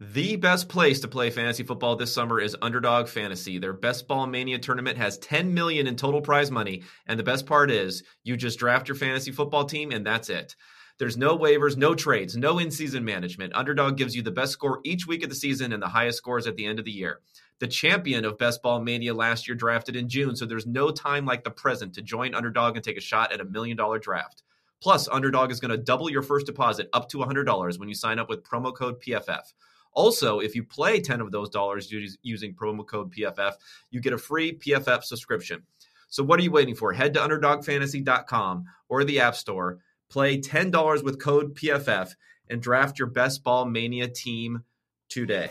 The best place to play fantasy football this summer is Underdog Fantasy. Their Best Ball Mania tournament has 10 million in total prize money, and the best part is you just draft your fantasy football team and that's it. There's no waivers, no trades, no in-season management. Underdog gives you the best score each week of the season and the highest scores at the end of the year. The champion of Best Ball Mania last year drafted in June, so there's no time like the present to join Underdog and take a shot at a million dollar draft. Plus, Underdog is going to double your first deposit up to $100 when you sign up with promo code PFF. Also, if you play 10 of those dollars using promo code PFF, you get a free PFF subscription. So what are you waiting for? Head to underdogfantasy.com or the App Store, play $10 with code PFF, and draft your best ball mania team today.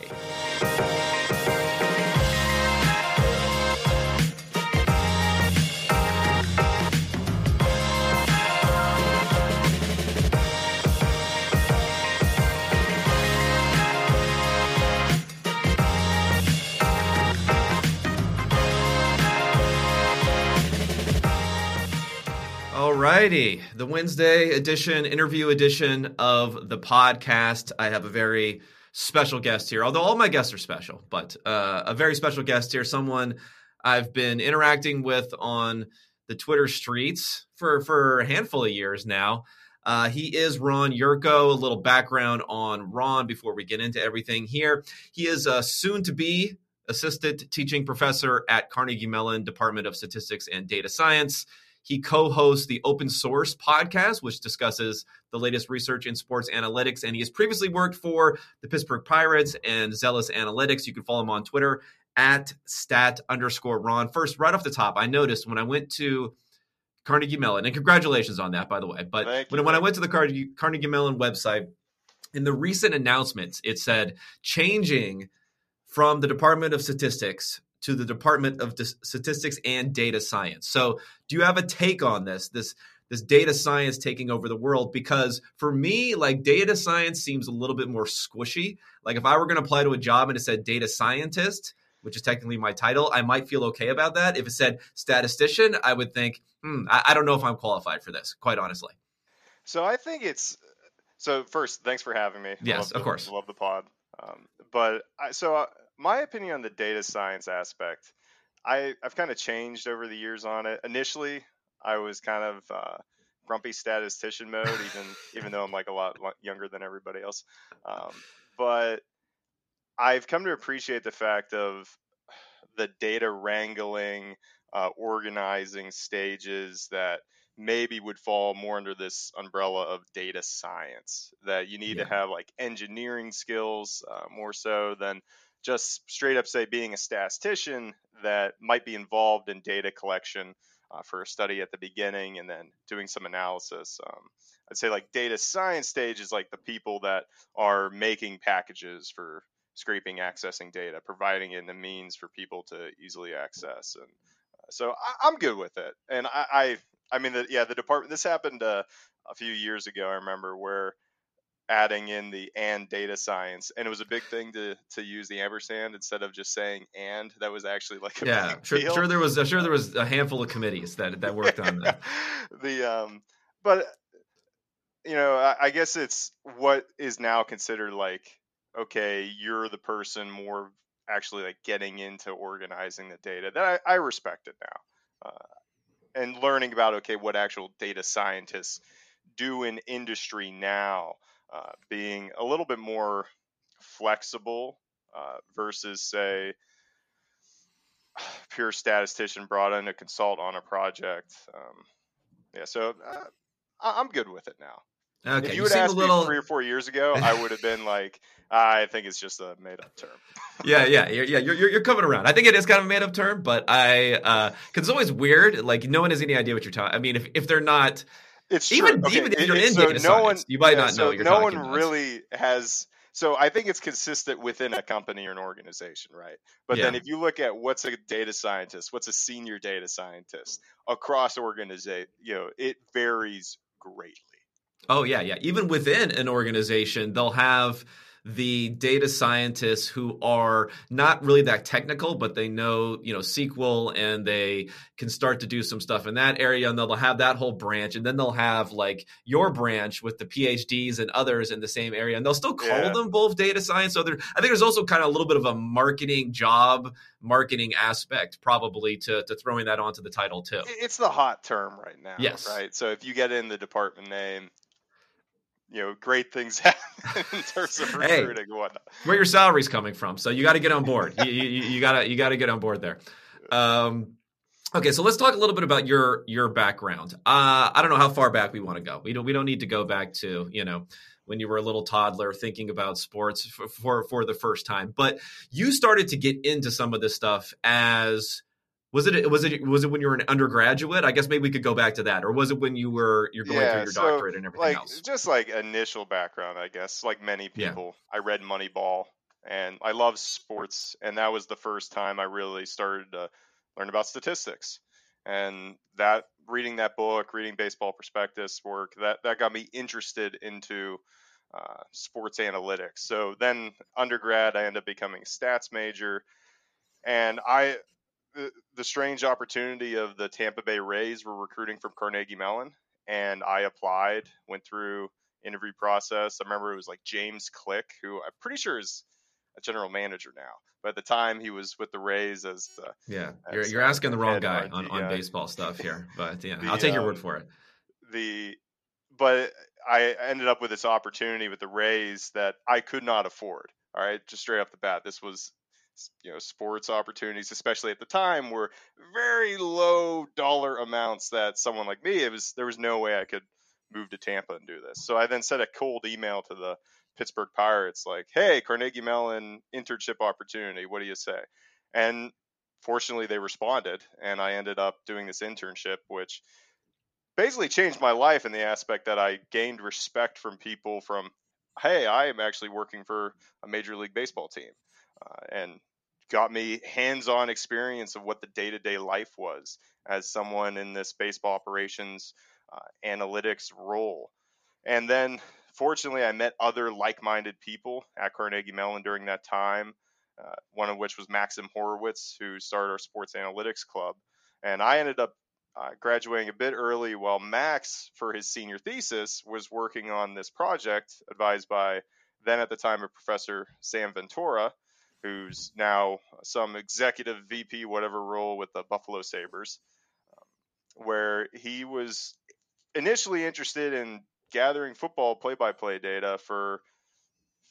Righty. The Wednesday edition, interview edition of the podcast. I have a very special guest here, although all my guests are special, but uh, a very special guest here, someone I've been interacting with on the Twitter streets for, for a handful of years now. Uh, he is Ron Yurko. A little background on Ron before we get into everything here. He is a soon to be assistant teaching professor at Carnegie Mellon Department of Statistics and Data Science. He co hosts the Open Source podcast, which discusses the latest research in sports analytics. And he has previously worked for the Pittsburgh Pirates and Zelus Analytics. You can follow him on Twitter at stat underscore Ron. First, right off the top, I noticed when I went to Carnegie Mellon, and congratulations on that, by the way. But when, when I went to the Carnegie, Carnegie Mellon website, in the recent announcements, it said changing from the Department of Statistics to the Department of Statistics and Data Science. So, do you have a take on this? This this data science taking over the world? Because for me like data science seems a little bit more squishy. Like if i were going to apply to a job and it said data scientist which is technically my title i might feel okay about that. If it said statistician i would think hmm, I, I don't know if i'm qualified for this quite honestly. So i think it's so first thanks for having me. Yes of the, course. love the pod. Um, but I, so uh, my opinion on the data science aspect, I, I've kind of changed over the years on it. Initially, I was kind of uh, grumpy statistician mode, even even though I'm like a lot younger than everybody else. Um, but I've come to appreciate the fact of the data wrangling, uh, organizing stages that maybe would fall more under this umbrella of data science. That you need yeah. to have like engineering skills uh, more so than just straight up say being a statistician that might be involved in data collection uh, for a study at the beginning and then doing some analysis. Um, I'd say like data science stage is like the people that are making packages for scraping, accessing data, providing it in the means for people to easily access. And uh, so I, am good with it. And I, I, I mean, the, yeah, the department. This happened uh, a few years ago. I remember where adding in the and data science and it was a big thing to to use the ampersand instead of just saying and. That was actually like yeah sure, sure, there was sure there was a handful of committees that that worked on that. The um but you know I, I guess it's what is now considered like okay you're the person more actually like getting into organizing the data that i, I respect it now uh, and learning about okay what actual data scientists do in industry now uh, being a little bit more flexible uh, versus, say, pure statistician brought in to consult on a project. Um, yeah, so uh, I'm good with it now. Okay, if you, would ask little... me three or four years ago, I would have been like, I think it's just a made up term. yeah, yeah, yeah. You're, you're, you're coming around. I think it is kind of a made up term, but I, because uh, it's always weird. Like, no one has any idea what you're talking. I mean, if if they're not it's even true. even if you're in so data no science, one, you might yeah, not know. So no one about. really has. So I think it's consistent within a company or an organization, right? But yeah. then if you look at what's a data scientist, what's a senior data scientist across organization, you know, it varies greatly. Oh yeah, yeah. Even within an organization, they'll have the data scientists who are not really that technical, but they know, you know, SQL and they can start to do some stuff in that area and they'll have that whole branch. And then they'll have like your branch with the PhDs and others in the same area. And they'll still call yeah. them both data science. So there, I think there's also kind of a little bit of a marketing job, marketing aspect probably to, to throwing that onto the title too. It's the hot term right now. Yes. Right. So if you get in the department name, you know, great things happen in terms of recruiting hey, and whatnot. Where your salary's coming from, so you got to get on board. you, you, you, gotta you gotta get on board there. Um, okay, so let's talk a little bit about your your background. Uh, I don't know how far back we want to go. We don't we don't need to go back to you know when you were a little toddler thinking about sports for, for, for the first time, but you started to get into some of this stuff as was it was it was it when you were an undergraduate? I guess maybe we could go back to that, or was it when you were you're going yeah, through your so doctorate and everything like, else? Just like initial background, I guess. Like many people, yeah. I read Moneyball, and I love sports, and that was the first time I really started to learn about statistics, and that reading that book, reading Baseball Prospectus work, that that got me interested into uh, sports analytics. So then undergrad, I ended up becoming a stats major, and I the, strange opportunity of the Tampa Bay Rays were recruiting from Carnegie Mellon, and I applied, went through interview process. I remember it was like James Click, who I'm pretty sure is a general manager now, but at the time he was with the Rays as the yeah. As you're, you're asking the wrong guy on, on baseball stuff here, but yeah, the, I'll take your um, word for it. The but I ended up with this opportunity with the Rays that I could not afford. All right, just straight off the bat, this was you know sports opportunities especially at the time were very low dollar amounts that someone like me it was there was no way i could move to tampa and do this. So i then sent a cold email to the pittsburgh pirates like hey carnegie mellon internship opportunity what do you say? And fortunately they responded and i ended up doing this internship which basically changed my life in the aspect that i gained respect from people from hey i am actually working for a major league baseball team uh, and got me hands-on experience of what the day-to-day life was as someone in this baseball operations uh, analytics role. And then, fortunately, I met other like-minded people at Carnegie Mellon during that time. Uh, one of which was Maksim Horowitz, who started our sports analytics club. And I ended up uh, graduating a bit early while Max, for his senior thesis, was working on this project advised by then at the time a professor Sam Ventura who's now some executive VP, whatever role with the Buffalo Sabres, um, where he was initially interested in gathering football play by play data for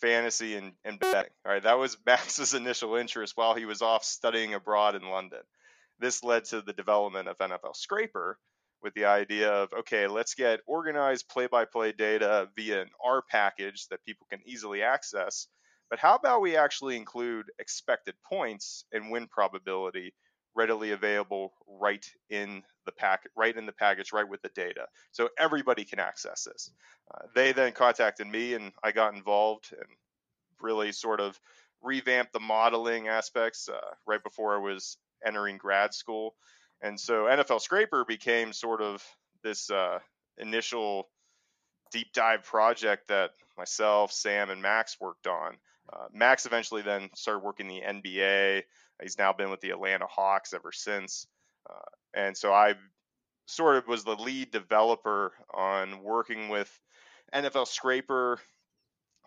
fantasy and, and betting. All right, that was Max's initial interest while he was off studying abroad in London. This led to the development of nflscrapR with the idea of okay, let's get organized play by play data via an R package that people can easily access but how about we actually include expected points and win probability readily available right in the packet, right in the package, right with the data, so everybody can access this. Uh, they then contacted me, and I got involved and really sort of revamped the modeling aspects uh, right before I was entering grad school. And so nflscrapR became sort of this uh, initial deep dive project that myself, Sam, and Max worked on. Uh, Max eventually then started working the NBA. He's now been with the Atlanta Hawks ever since. Uh, and so I sort of was the lead developer on working with nflscrapR,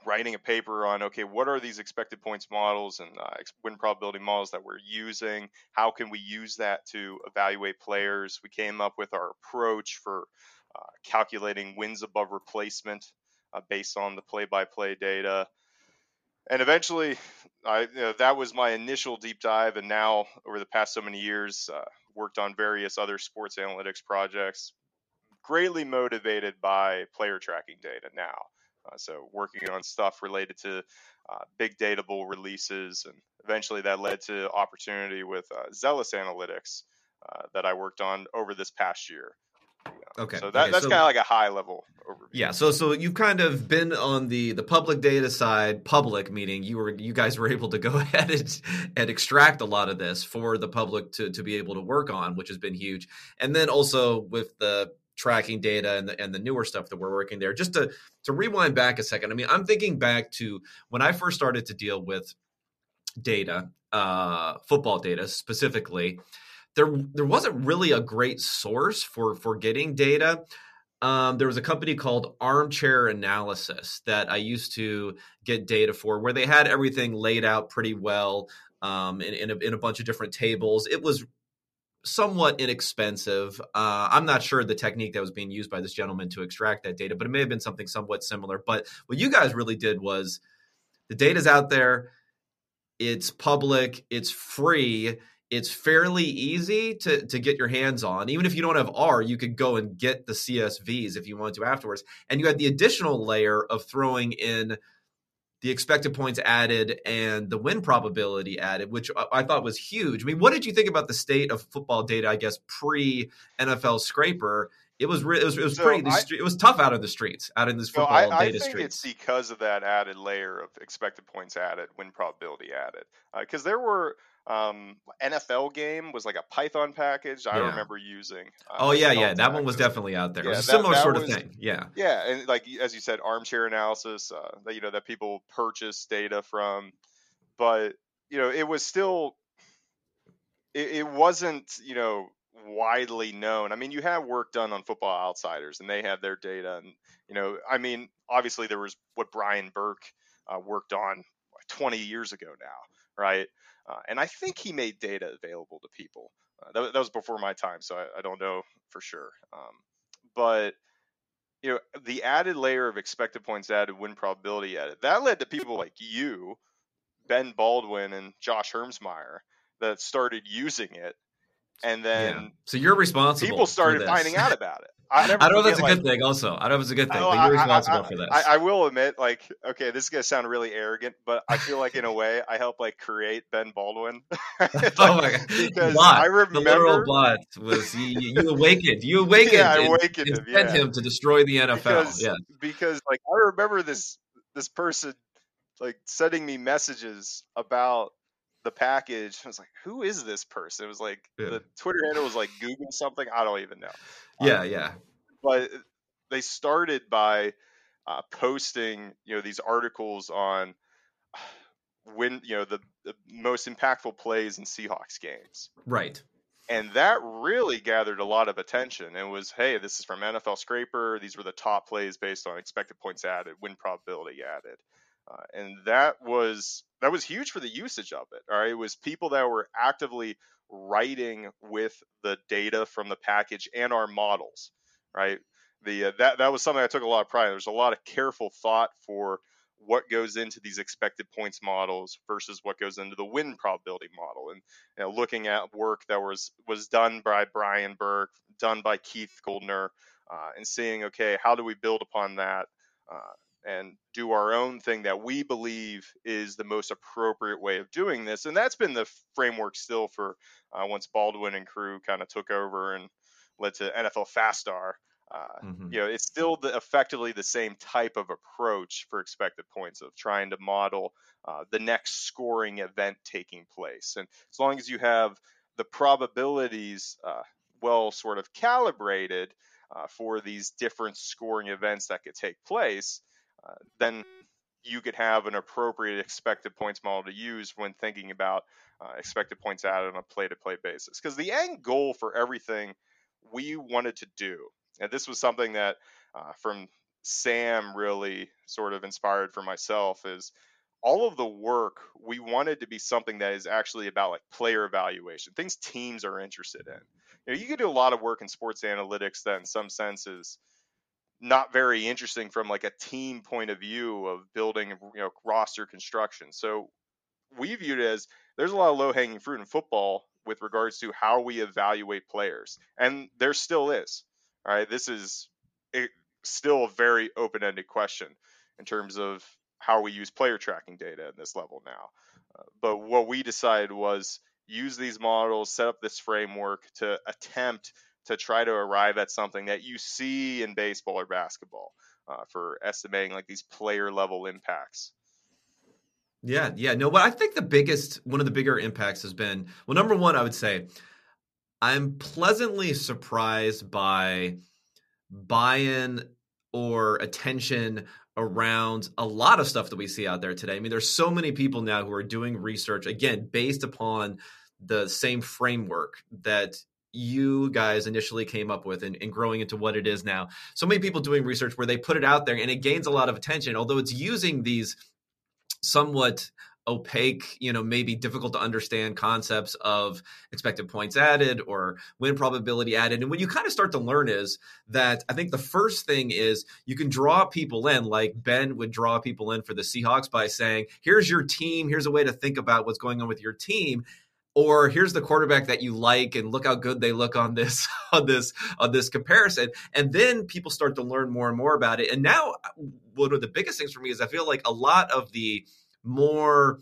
writing a paper on okay, what are these expected points models and uh, win probability models that we're using? How can we use that to evaluate players? We came up with our approach for uh, calculating wins above replacement uh, based on the play by play data and eventually, I you know, that was my initial deep dive, and now over the past so many years, uh, worked on various other sports analytics projects, greatly motivated by player tracking data now. Uh, so working on stuff related to uh, Big Data Bowl releases, and eventually that led to opportunity with uh, Zelus Analytics uh, that I worked on over this past year. Okay. So that, okay. that's so, kind of like a high level overview. Yeah. So so you've kind of been on the the public data side, public meaning you were you guys were able to go ahead and, and extract a lot of this for the public to to be able to work on, which has been huge. And then also with the tracking data and the, and the newer stuff that we're working there. Just to to rewind back a second, I mean, I'm thinking back to when I first started to deal with data, uh, football data specifically. There there wasn't really a great source for for getting data. Um, there was a company called Armchair Analysis that I used to get data for, where they had everything laid out pretty well um, in, in a, in, a, bunch of different tables. It was somewhat inexpensive. Uh, I'm not sure the technique that was being used by this gentleman to extract that data, but it may have been something somewhat similar. But what you guys really did was the data's out there, it's public, it's free. It's fairly easy to, to get your hands on. Even if you don't have R, you could go and get the CSVs if you want to afterwards. And you had the additional layer of throwing in the expected points added and the win probability added, which I thought was huge. I mean, what did you think about the state of football data? I guess pre nflscrapR, it was re- it was it was so pretty I, it was tough out of the streets, out in this football I, I data think. It's because of that added layer of expected points added, win probability added, because uh, there were um, NFL game was like a Python package. I remember using. Uh, oh yeah, yeah, that one was definitely out there. Yeah, it was a similar that, that sort was, of thing. Yeah, yeah, and like as you said, armchair analysis. Uh, that you know that people purchase data from, but you know it was still. It, it wasn't you know widely known. I mean, you have work done on Football Outsiders, and they have their data, and you know, I mean, obviously there was what Brian Burke uh, worked on 20 years ago now, right? Uh, and I think he made data available to people. Uh, that, that, was before my time, so I, I don't know for sure. Um, but you know, the added layer of expected points added, win probability added, that led to people like you, Ben Baldwin, and Josh Hermsmeyer that started using it and then yeah. so you're responsible. People started finding out about it. I, I don't know if that's a like, good thing. Also, I don't know if it's a good thing, but you're responsible I, for this. I, will admit, like, okay, this is gonna sound really arrogant, but I feel like in a way, I helped like create Ben Baldwin. Oh like, oh my god! Because Blot, I remember the literal Blot was you, you awakened. You awakened. yeah, I awakened and, him. Yeah. him to destroy the NFL. Because, yeah, because like I remember this this person like sending me messages about the package. I was like, who is this person? It was like yeah. the Twitter handle was like Google something. I don't even know. Yeah, um, yeah. But they started by uh, posting, you know, these articles on when you know the, the most impactful plays in Seahawks games. Right. And that really gathered a lot of attention. And was, hey, this is from nflscrapR. These were the top plays based on expected points added, win probability added. Uh, and that was that was huge for the usage of it. All right, it was people that were actively writing with the data from the package and our models. Right, the uh, that that was something I took a lot of pride. in. There's a lot of careful thought for what goes into these expected points models versus what goes into the win probability model and you know, looking at work that was was done by Brian Burke, done by Keith Goldner, uh, and seeing okay how do we build upon that uh, and do our own thing that we believe is the most appropriate way of doing this. And that's been the framework still for uh, once Baldwin and crew kind of took over and led to nflfastR. Uh, mm-hmm. You know, it's still the, effectively the same type of approach for expected points of trying to model uh, the next scoring event taking place. And as long as you have the probabilities uh, well sort of calibrated uh, for these different scoring events that could take place, then you could have an appropriate expected points model to use when thinking about uh, expected points added on a play to play basis. Because the end goal for everything we wanted to do, and this was something that uh, from Sam really sort of inspired for myself, is all of the work we wanted to be something that is actually about like player evaluation, things teams are interested in. You know, you could do a lot of work in sports analytics that, in some senses, not very interesting from like a team point of view of building you know roster construction. So we viewed it as there's a lot of low hanging fruit in football with regards to how we evaluate players, and there still is. All right, this is still a very open ended question in terms of how we use player tracking data at this level now. Uh, but what we decided was use these models, set up this framework to attempt to try to arrive at something that you see in baseball or basketball uh, for estimating like these player level impacts. Yeah, yeah. No, but I think the biggest, one of the bigger impacts has been well, number one, I would say I'm pleasantly surprised by buy-in or attention around a lot of stuff that we see out there today. I mean, there's so many people now who are doing research again based upon the same framework that you guys initially came up with and, and, growing into what it is now. So many people doing research where they put it out there and it gains a lot of attention, although it's using these somewhat opaque, you know, maybe difficult to understand concepts of expected points added or win probability added. And what you kind of start to learn is that I think the first thing is you can draw people in, like Ben would draw people in for the Seahawks by saying, here's your team, here's a way to think about what's going on with your team or here's the quarterback that you like and look how good they look on this on this on this comparison. And then people start to learn more and more about it. And now uh, one of the biggest things for me is i feel like a lot of the more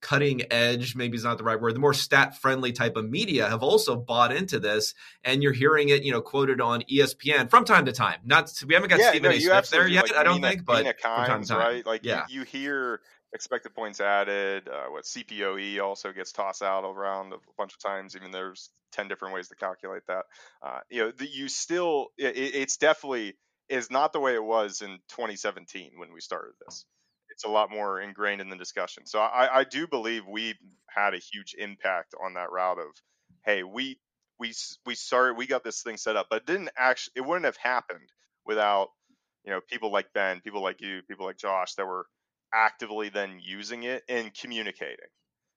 cutting edge maybe is not the right word the more stat friendly type of media have also bought into this. And you're hearing it you know quoted on espn from time to time. Not we haven't got yeah, stephen no, a. smith there yet like i don't think but Kimes, from time time. right? Like yeah. you, you hear expected points added uh, what cpoe also gets tossed out around a bunch of times even there's 10 different ways to calculate that uh, you know the, you still it, it's definitely is not the way it was in 2017 when we started this it's a lot more ingrained in the discussion. So I, I do believe we had a huge impact on that route of, hey, we we we started we got this thing set up, but it didn't actually it wouldn't have happened without you know people like Ben, people like you, people like Josh that were actively then using it and communicating.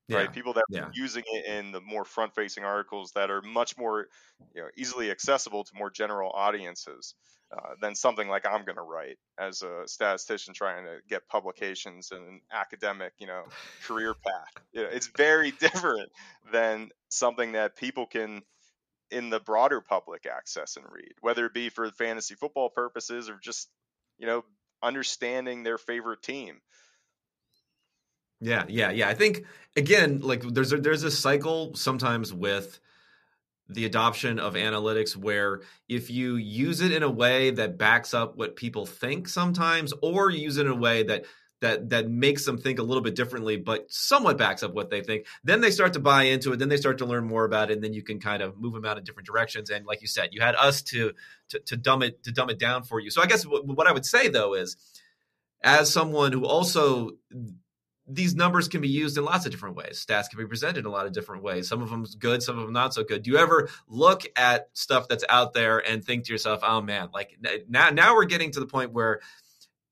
Yeah. Right, people that yeah. are using it in the more front-facing articles that are much more, you know, easily accessible to more general audiences. Uh, than something like I'm going to write as a statistician trying to get publications and an academic, you know, career path. You know, it's very different than something that people can in the broader public access and read, whether it be for fantasy football purposes or just, you know, understanding their favorite team. Yeah, yeah, yeah. I think again, like there's a, there's a cycle sometimes with the adoption of analytics where if you use it in a way that backs up what people think sometimes or use it in a way that that that makes them think a little bit differently but somewhat backs up what they think then they start to buy into it then they start to learn more about it and then you can kind of move them out in different directions and like you said you had us to to, to dumb it to dumb it down for you so i guess what, what i would say though is as someone who also these numbers can be used in lots of different ways. Stats can be presented in a lot of different ways. Some of them good, some of them not so good. Do you ever look at stuff that's out there and think to yourself, "Oh man, like now now we're getting to the point where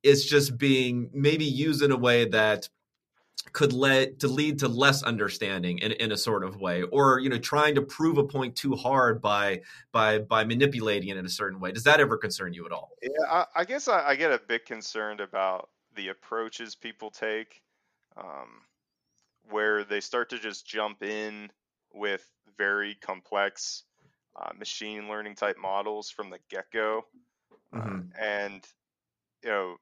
it's just being maybe used in a way that could lead to lead to less understanding in, in a sort of way or you know trying to prove a point too hard by by by manipulating it in a certain way does that ever concern you at all yeah i, I guess I, I get a bit concerned about the approaches people take um, where they start to just jump in with very complex uh, machine learning type models from the get go. Mm-hmm. Uh, and, you know,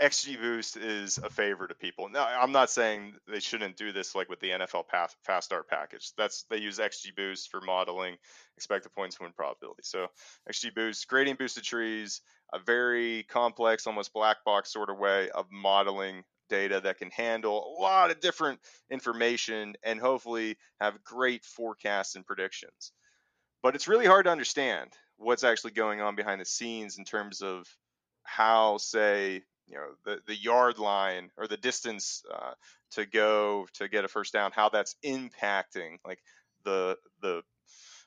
XGBoost is a favor to people. Now, I'm not saying they shouldn't do this like with the NFL path, fast start package. That's they use XGBoost for modeling expected points win probability. So XGBoost, gradient boosted trees, a very complex, almost black box sort of way of modeling data that can handle a lot of different information and hopefully have great forecasts and predictions. But it's really hard to understand what's actually going on behind the scenes in terms of how, say, you know the the yard line or the distance uh, to go to get a first down, how that's impacting like the the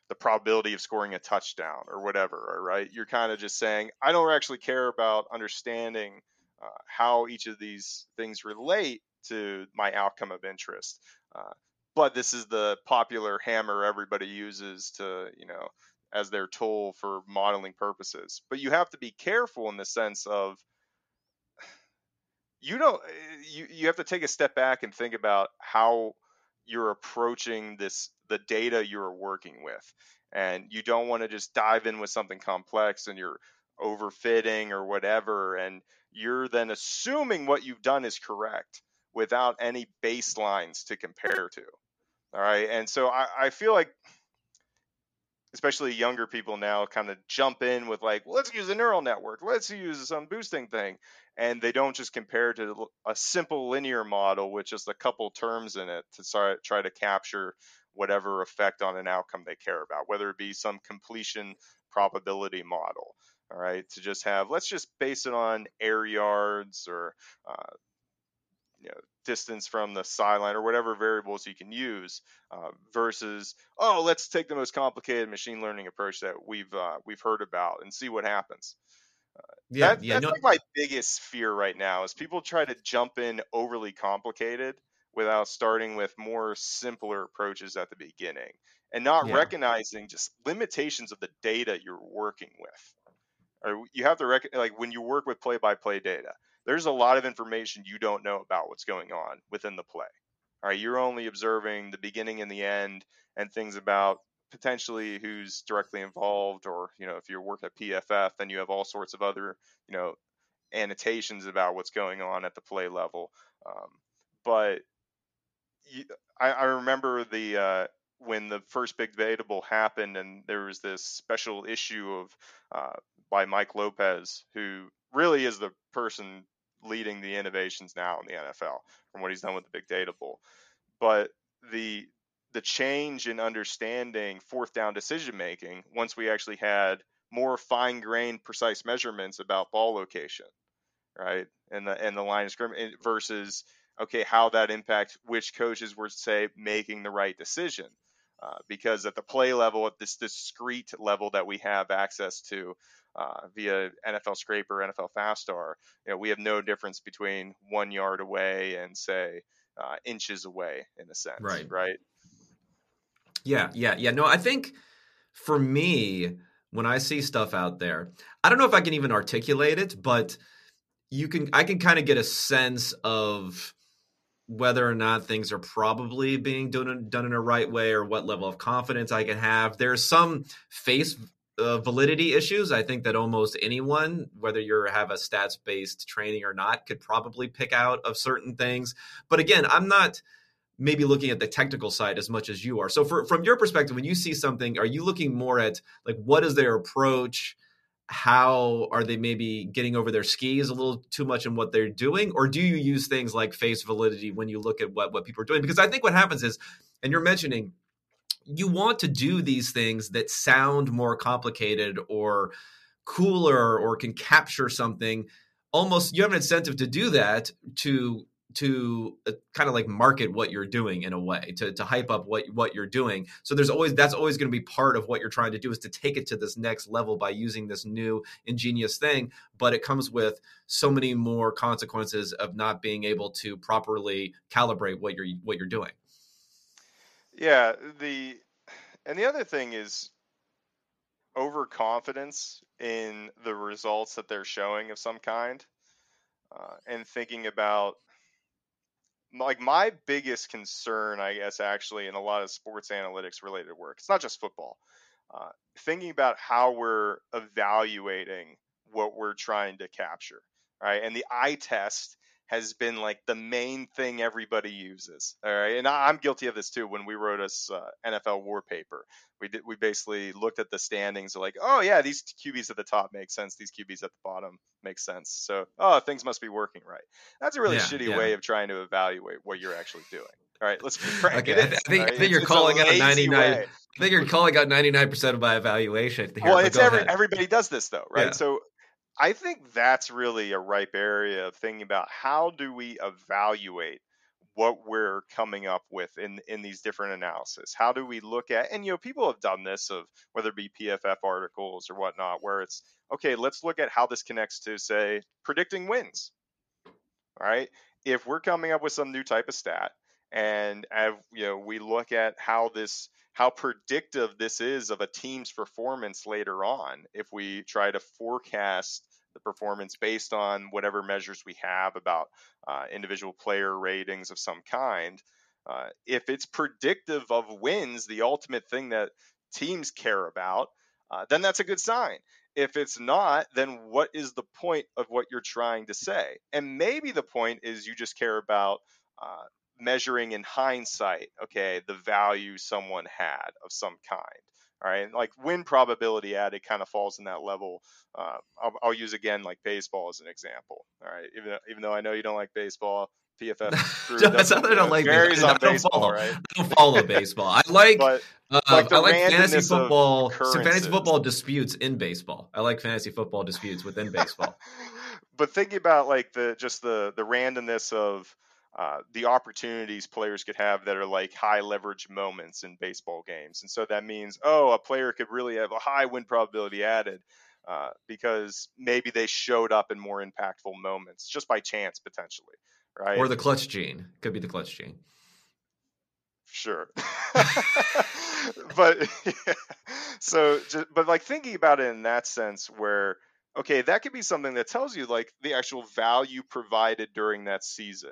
the probability of scoring a touchdown or whatever. Right? You're kind of just saying I don't actually care about understanding uh, how each of these things relate to my outcome of interest. Uh, but this is the popular hammer everybody uses to you know as their tool for modeling purposes. But you have to be careful in the sense of you eh, you you have to take a step back and think about how you're approaching this the data you're working with. And you don't want to just dive in with something complex and you're overfitting or whatever and you're then assuming what you've done is correct without any baselines to compare to all right? And so i, I feel like especially younger people now kind of jump in with like well, let's use a neural network. Let's use some boosting thing and they don't just compare to a simple linear model with just a couple terms in it to try to capture whatever effect on an outcome they care about whether it be some completion probability model. All right, to just have let's just base it on air yards or uh, you know, distance from the sideline or whatever variables you can use uh, versus oh let's take the most complicated machine learning approach that we've uh, we've heard about and see what happens yeah, that, yeah, that's no, like my biggest fear right now is people try to jump in overly complicated without starting with more simpler approaches at the beginning and not yeah. recognizing just limitations of the data you're working with. Or you have to rec- like when you work with play-by-play data, there's a lot of information you don't know about what's going on within the play. All right, you're only observing the beginning and the end and things about potentially who's directly involved or you know if you work at PFF then you have all sorts of other you know annotations about what's going on at the play level. Um, but you, I, I, remember the uh, when the first Big Data Bowl happened and there was this special issue of uh, by Mike Lopez who really is the person leading the innovations now in the NFL from what he's done with the Big Data Bowl. But the the change in understanding fourth down decision making once we actually had more fine grained precise measurements about ball location right and the and the line of scrimmage versus okay how that impacts which coaches were say making the right decision uh, because at the play level at this discrete level that we have access to uh, via nflscrapR, NFL FastStar, you know, we have no difference between one yard away and say uh, inches away in a sense, right? Right. Yeah, yeah, yeah. No, I think for me, when I see stuff out there, I don't know if I can even articulate it, but you can I can kind of get a sense of whether or not things are probably being done done in a right way or what level of confidence I can have. There's some face uh, validity issues. I think that almost anyone, whether you have a stats based training or not, could probably pick out of certain things. But again, I'm not maybe looking at the technical side as much as you are. So for, from your perspective, when you see something, are you looking more at like what is their approach? How are they maybe getting over their skis a little too much in what they're doing? Or do you use things like face validity when you look at what, what people are doing? Because I think what happens is, and you're mentioning you want to do these things that sound more complicated or cooler or can capture something almost you have an incentive to do that to to uh, kind of like market what you're doing in a way to, to hype up what what you're doing. So there's always that's always going to be part of what you're trying to do is to take it to this next level by using this new ingenious thing but it comes with so many more consequences of not being able to properly calibrate what you're what you're doing. Yeah the and the other thing is overconfidence in the results that they're showing of some kind uh, and thinking about like my biggest concern, I guess, actually, in a lot of sports analytics related work, it's not just football. Uh, thinking about how we're evaluating what we're trying to capture, right? And the eye test has been like the main thing everybody uses. All right, and I'm guilty of this too. When we wrote us uh, nflWAR paper, we did we basically looked at the standings, like, oh yeah, these QBs at the top make sense, these QBs at the bottom make sense. So oh, things must be working right. That's a really yeah, shitty yeah. way of trying to evaluate what you're actually doing. All right, let's be frank. Okay, I, th- I, think, right? I think you're calling out 99. Way. I think you're calling out 99% of my evaluation. Here, well, it's every, everybody does this though, right? Yeah. So I think that's really a ripe area of thinking about how do we evaluate what we're coming up with in in these different analysis. How do we look at and you know people have done this of whether it be PFF articles or whatnot, where it's okay, let's look at how this connects to say predicting wins. All right, if we're coming up with some new type of stat and you know we look at how this how predictive this is of a team's performance later on if we try to forecast the performance based on whatever measures we have about uh, individual player ratings of some kind. Uh, if it's predictive of wins, the ultimate thing that teams care about, uh, then that's a good sign. If it's not, then what is the point of what you're trying to say? And maybe the point is you just care about uh, measuring in hindsight, okay, the value someone had of some kind. All right, like win probability added kind of falls in that level. Uh, I'll, I'll, use again like baseball as an example. All right, even even though I know you don't like baseball, PFF. That's not that I don't like on I don't baseball, follow. right? I don't follow baseball. I like But uh, like I like fantasy football. So fantasy football disputes in baseball. I like fantasy football disputes within baseball. but thinking about like the just the the randomness of uh, the opportunities players could have that are like high leverage moments in baseball games, and so that means oh a player could really have a high win probability added uh, because maybe they showed up in more impactful moments just by chance potentially, right? or the clutch gene could be the clutch gene. Sure. but so just, but like thinking about it in that sense where okay, that could be something that tells you like the actual value provided during that season.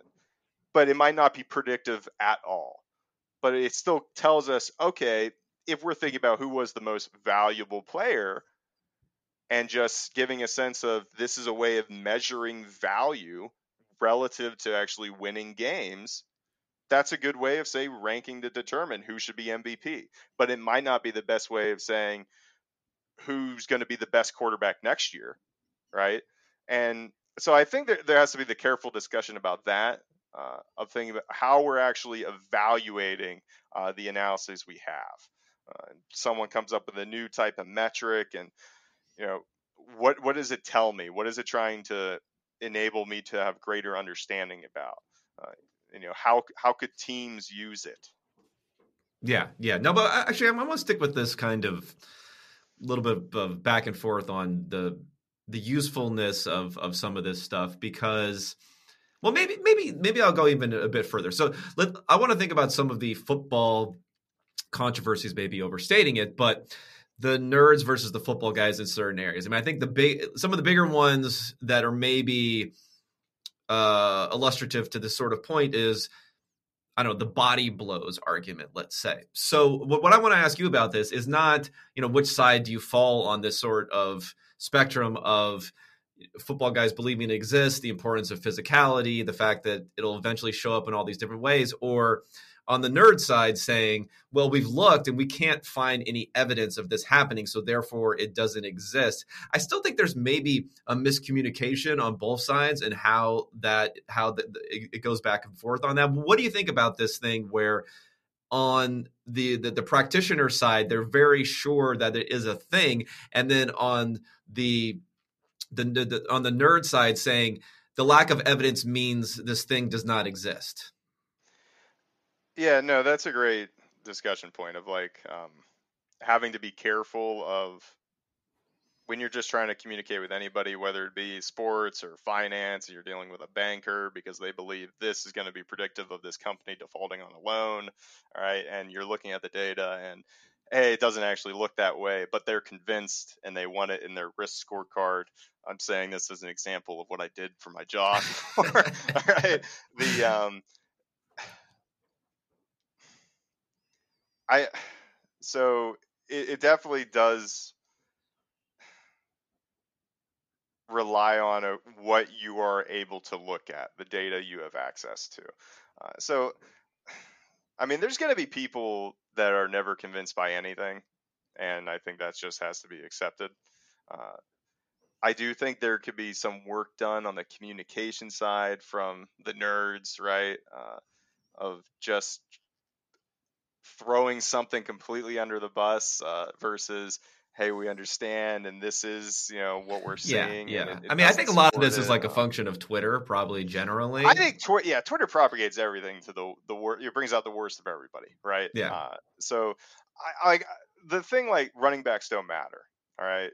But it might not be predictive at all. But it still tells us okay, if we're thinking about who was the most valuable player and just giving a sense of this is a way of measuring value relative to actually winning games that's a good way of say ranking to determine who should be MVP. But it might not be the best way of saying who's going to be the best quarterback next year, right? And so I think that there has to be the careful discussion about that, uh, of thinking about how we're actually evaluating uh, the analyses we have. Uh, someone comes up with a new type of metric, and you know what what does it tell me? What is it trying to enable me to have greater understanding about? Uh, you know how how could teams use it Yeah, yeah. No, but actually, I'm, I'm going to stick with this kind of little bit of back and forth on the the usefulness of of some of this stuff because, well, maybe maybe maybe I'll go even a bit further. So let I want to think about some of the football controversies, maybe overstating it, but the nerds versus the football guys in certain areas. I mean, I think the big some of the bigger ones that are maybe uh, illustrative to this sort of point is I don't know, the body blows argument, let's say. So what, what I want to ask you about this is not, you know, which side do you fall on this sort of spectrum of football guys believing it exists, the importance of physicality, the fact that it'll eventually show up in all these different ways, or on the nerd side saying, well, we've looked and we can't find any evidence of this happening, so therefore it doesn't exist. I still think there's maybe a miscommunication on both sides and how that how the, it it goes back and forth on that. What do you think about this thing where on the, the the practitioner side they're very sure that it is a thing and then on the the, the on the nerd side saying the lack of evidence means this thing does not exist. yeah no that's a great discussion point of like um, having to be careful of when you're just trying to communicate with anybody whether it be sports or finance you're dealing with a banker because they believe this is going to be predictive of this company defaulting on a loan all right and you're looking at the data and hey it doesn't actually look that way but they're convinced and they want it in their risk scorecard. I'm saying this as an example of what i did for my job. All right. The um i so it, it definitely does rely on a, what you are able to look at, the data you have access to. Uh, so, I mean, there's going to be people that are never convinced by anything, and I think that just has to be accepted. Uh, I do think there could be some work done on the communication side from the nerds, right? Uh, of just throwing something completely under the bus uh, versus hey we understand and this is you know what we're Yeah, seeing yeah. and it- it I mean, I think a lot of this is like a function of Twitter, probably generally. I think Twitter, yeah, Twitter propagates everything to the the worst. It brings out the worst of everybody, right? Yeah. Uh, so, I, I the thing like running backs don't matter. All right.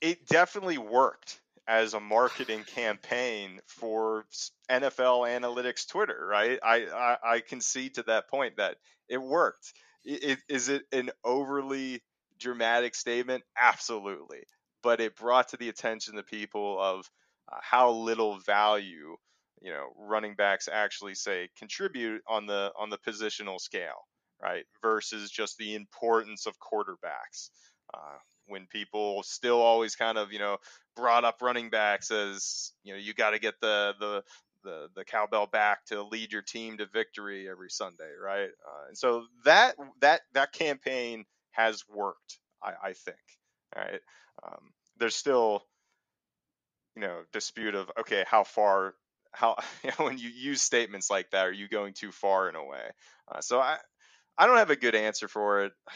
It definitely worked as a marketing campaign for NFL analytics Twitter, right? I I, I concede to that point that it worked. I- It, is it an overly dramatic statement? Absolutely. But it brought to the attention the people of uh, how little value you know running backs actually say contribute on the on the positional scale right versus just the importance of quarterbacks uh, when people still always kind of you know brought up running backs as you know you got to get the the the the cowbell back to lead your team to victory every Sunday, right? Uh, and so that that that campaign has worked, I, I think. Right, um, there's still you know dispute of okay how far how you know, when you use statements like that, are you going too far in a way? Uh, so I I don't have a good answer for it.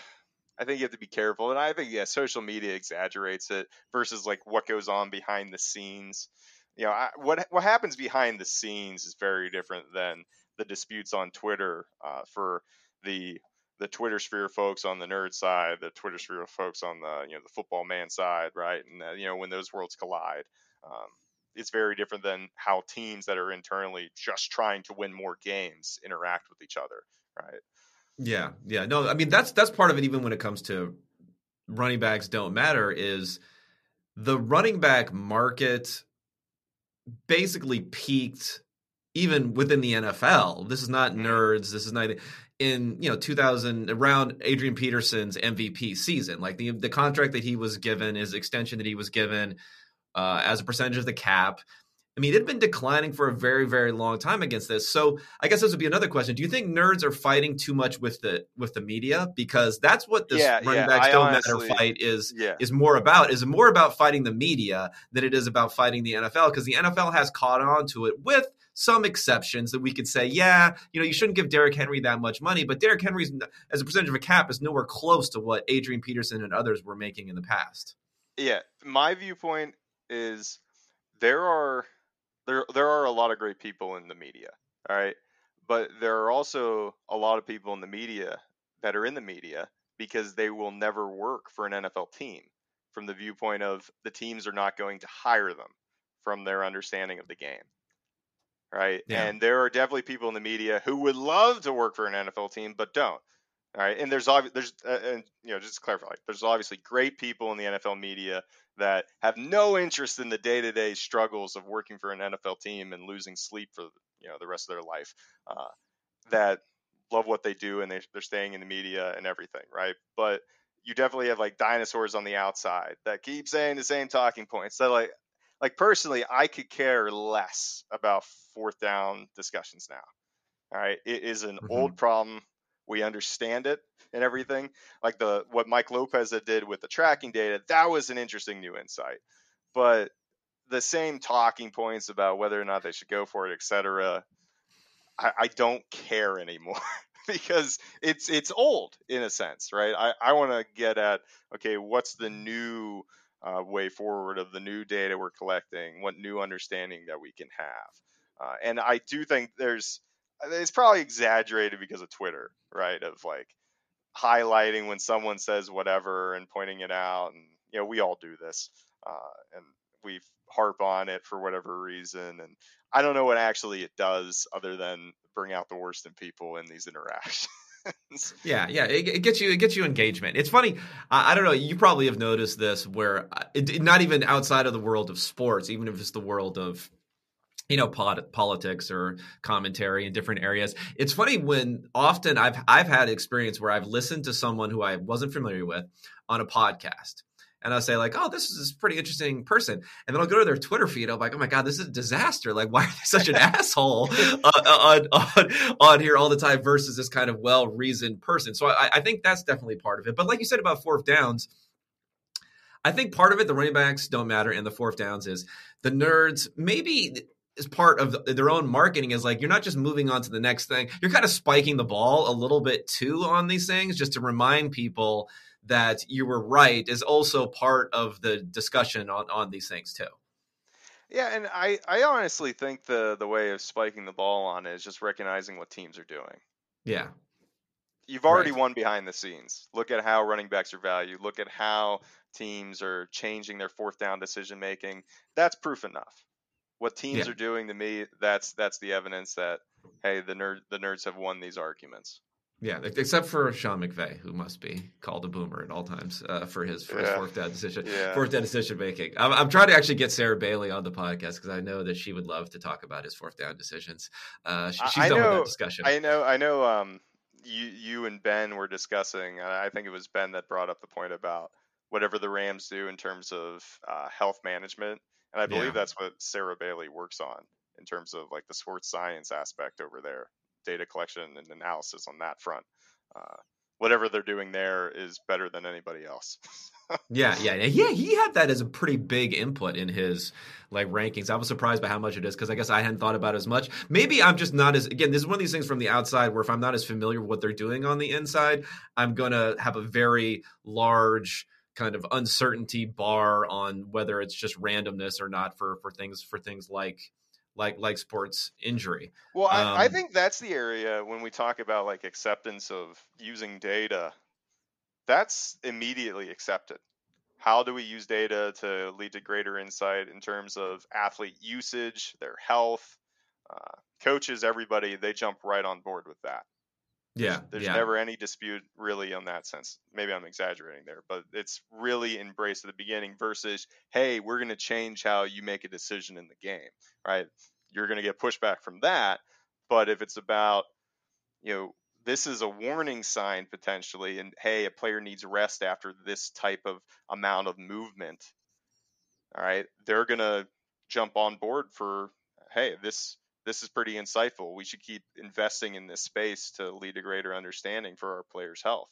I think you have to be careful, and I think yeah, social media exaggerates it versus like what goes on behind the scenes. You know, I, what what happens behind the scenes is very different than the disputes on Twitter uh, for the the Twitter sphere folks on the nerd side, the Twitter sphere folks on the you know the football man side, right? And uh, you know when those worlds collide, um, it's very different than how teams that are internally just trying to win more games interact with each other, right? Yeah, yeah. No, I mean that's that's part of it. Even when it comes to running backs, don't matter. Is the running back market basically peaked even within the NFL. This is not mm-hmm. nerds. This is not in you know 2000 around Adrian Peterson's MVP season. Like the the contract that he was given, his extension that he was given uh, as a percentage of the cap. I mean, it had been declining for a very, very long time against this. So I guess this would be another question. Do you think nerds are fighting too much with the with the media? Because that's what this yeah, running yeah. backs don't honestly, matter fight is yeah. is more about. Is more about fighting the media than it is about fighting the NFL. Because the NFL has caught on to it with some exceptions that we could say, yeah, you know, you shouldn't give Derrick Henry that much money, but Derrick Henry's as a percentage of a cap is nowhere close to what Adrian Peterson and others were making in the past. Yeah, my viewpoint is there are there there are a lot of great people in the media, all right? But there are also a lot of people in the media that are in the media because they will never work for an NFL team from the viewpoint of the teams are not going to hire them from their understanding of the game. Right? Yeah. And there are definitely people in the media who would love to work for an NFL team but don't. All right, and there's obvi- there's uh, and you know just to clarify, like, there's obviously great people in the NFL media that have no interest in the day-to-day struggles of working for an NFL team and losing sleep for you know the rest of their life. Uh, that love what they do and they, they're staying in the media and everything, right? But you definitely have like dinosaurs on the outside that keep saying the same talking points. So like like personally, I could care less about fourth down discussions now. All right, it is an mm-hmm. old problem we understand it and everything. Like the what Mike Lopez did with the tracking data, that was an interesting new insight. But the same talking points about whether or not they should go for it, etc. I, I don't care anymore because it's it's old in a sense, right? I, I want to get at okay, what's the new uh, way forward of the new data we're collecting, what new understanding that we can have, uh, and I do think there's it's probably exaggerated because of Twitter, right? Of like highlighting when someone says whatever and pointing it out, and you know we all do this, uh, and we harp on it for whatever reason, and I don't know what actually it does other than bring out the worst in people in these interactions. yeah, yeah, it, it, gets you it gets you engagement. It's funny. I, I, don't know. You probably have noticed this, where uh, it, not even outside of the world of sports, even if it's the world of you know politics or commentary in different areas it's funny when often i've i've had experience where i've listened to someone who i wasn't familiar with on a podcast and I'll say like, "Oh, this is a pretty interesting person," and then I'll go to their Twitter feed. I'm like, "Oh my god, this is a disaster! Like, why are they such an asshole on, on, on here all the time versus this kind of well reasoned person?" So I, I think that's definitely part of it. But like you said about fourth downs, I think part of it, the running backs don't matter, and the fourth downs is the nerds. Maybe is part of their own marketing is like you're not just moving on to the next thing. You're kind of spiking the ball a little bit too on these things just to remind people that you were right is also part of the discussion on on these things too. Yeah and i i honestly think the the way of spiking the ball on it is just recognizing what teams are doing. Yeah. You've already right. won behind the scenes. Look at how running backs are valued. Look at how teams are changing their fourth down decision making that's proof enough what teams yeah. are doing to me, that's that's the evidence that hey, the nerd the nerds have won these arguments. Yeah, except for Sean McVay, who must be called a boomer at all times uh, for his for his fourth down decision, yeah. fourth down decision making. I'm, I'm, trying to actually get Sarah Bailey on the podcast because I know that she would love to talk about his fourth down decisions. Uh, she, she's I done know, with that discussion. I know, I know. Um, you you and Ben were discussing. I think it was Ben that brought up the point about whatever the Rams do in terms of uh, health management and I believe yeah. that's what Sarah Bailey works on in terms of like the sports science aspect over there, data collection and analysis on that front. Uh, whatever they're doing there is better than anybody else. yeah, yeah, yeah. He had that as a pretty big input in his like rankings. I was surprised by how much it is because I guess I hadn't thought about it as much. Maybe I'm just not as again. This is one of these things from the outside where if I'm not as familiar with what they're doing on the inside, I'm gonna have a very large kind of uncertainty bar on whether it's just randomness or not for for things for things like like like sports injury. Well, I, um, I think that's the area when we talk about like acceptance of using data. That's immediately accepted. How do we use data to lead to greater insight in terms of athlete usage, their health, uh, coaches, everybody? They jump right on board with that. Yeah, there's yeah. never any dispute really on that sense. Maybe I'm exaggerating there, but it's really embraced at the beginning versus, hey, we're going to change how you make a decision in the game, right? You're going to get pushback from that. But if it's about, you know, this is a warning sign potentially, and hey, a player needs rest after this type of amount of movement, all right, they're going to jump on board for, hey, this this is pretty insightful. We should keep investing in this space to lead to greater understanding for our players' health.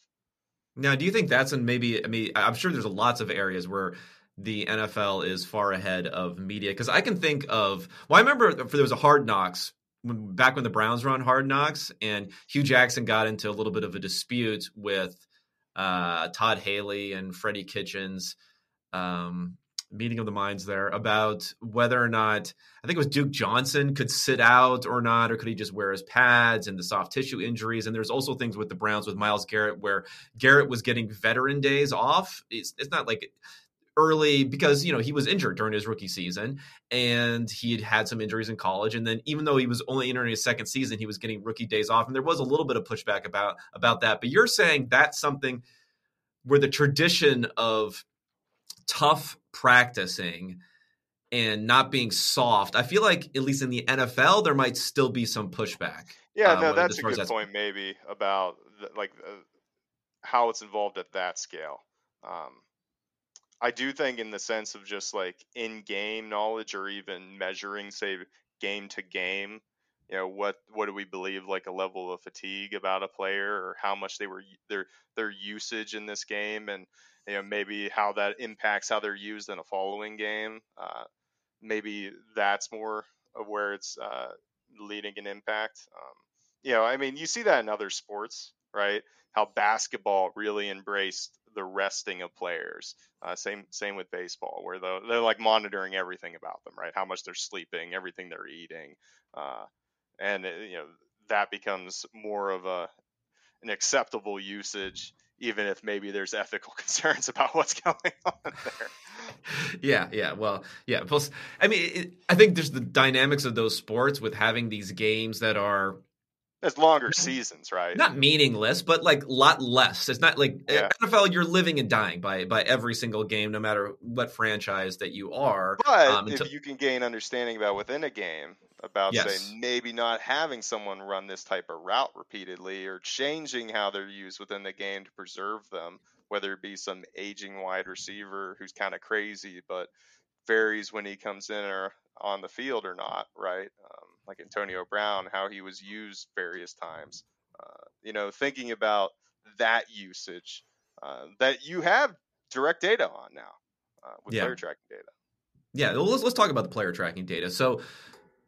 Now, do you think that's in maybe? I mean, I'm sure there's lots of areas where the NFL is far ahead of media because I can think of. Well, I remember there was a Hard Knocks when, back when the Browns were on Hard Knocks, and Hue Jackson got into a little bit of a dispute with uh, Todd Haley and Freddie Kitchens. Um, meeting of the minds there about whether or not I think it was Duke Johnson could sit out or not, or could he just wear his pads and the soft tissue injuries. And there's also things with the Browns with Myles Garrett where Garrett was getting veteran days off. It's, it's not like early because you know he was injured during his rookie season and he had had some injuries in college and then even though he was only entering his second season he was getting rookie days off and there was a little bit of pushback about about that but you're saying that's something where the tradition of tough practicing and not being soft. I feel like at least in the NFL there might still be some pushback. Yeah, uh, no, that's a good point. Maybe about the, like uh, how it's involved at that scale. Um, I do think in the sense of just like in-game knowledge or even measuring, say, game to game. You know what? What do we believe like a level of fatigue about a player, or how much they were their their usage in this game, and you know maybe how that impacts how they're used in a following game. Uh, maybe that's more of where it's uh, leading an impact. Um, you know, I mean, you see that in other sports, right? How basketball really embraced the resting of players. Uh, same same with baseball, where they're, they're like monitoring everything about them, right? How much they're sleeping, everything they're eating, uh, and it, you know that becomes more of a an acceptable usage even if maybe there's ethical concerns about what's going on there. yeah, yeah. Well, yeah. Plus, I mean, it, I think there's the dynamics of those sports with having these games that are as longer seasons, right? Not meaningless, but like a lot less. It's not like yeah. NFL. You're living and dying by by every single game, no matter what franchise that you are. But um, if you can gain understanding about within a game, about yes. say maybe not having someone run this type of route repeatedly or changing how they're used within the game to preserve them, whether it be some aging wide receiver who's kind of crazy but varies when he comes in or on the field or not, right? Um, like Antonio Brown, how he was used various times. Uh, you know, thinking about that usage uh, that you have direct data on now uh, with yeah. player tracking data. Yeah, well, let's let's talk about the player tracking data. So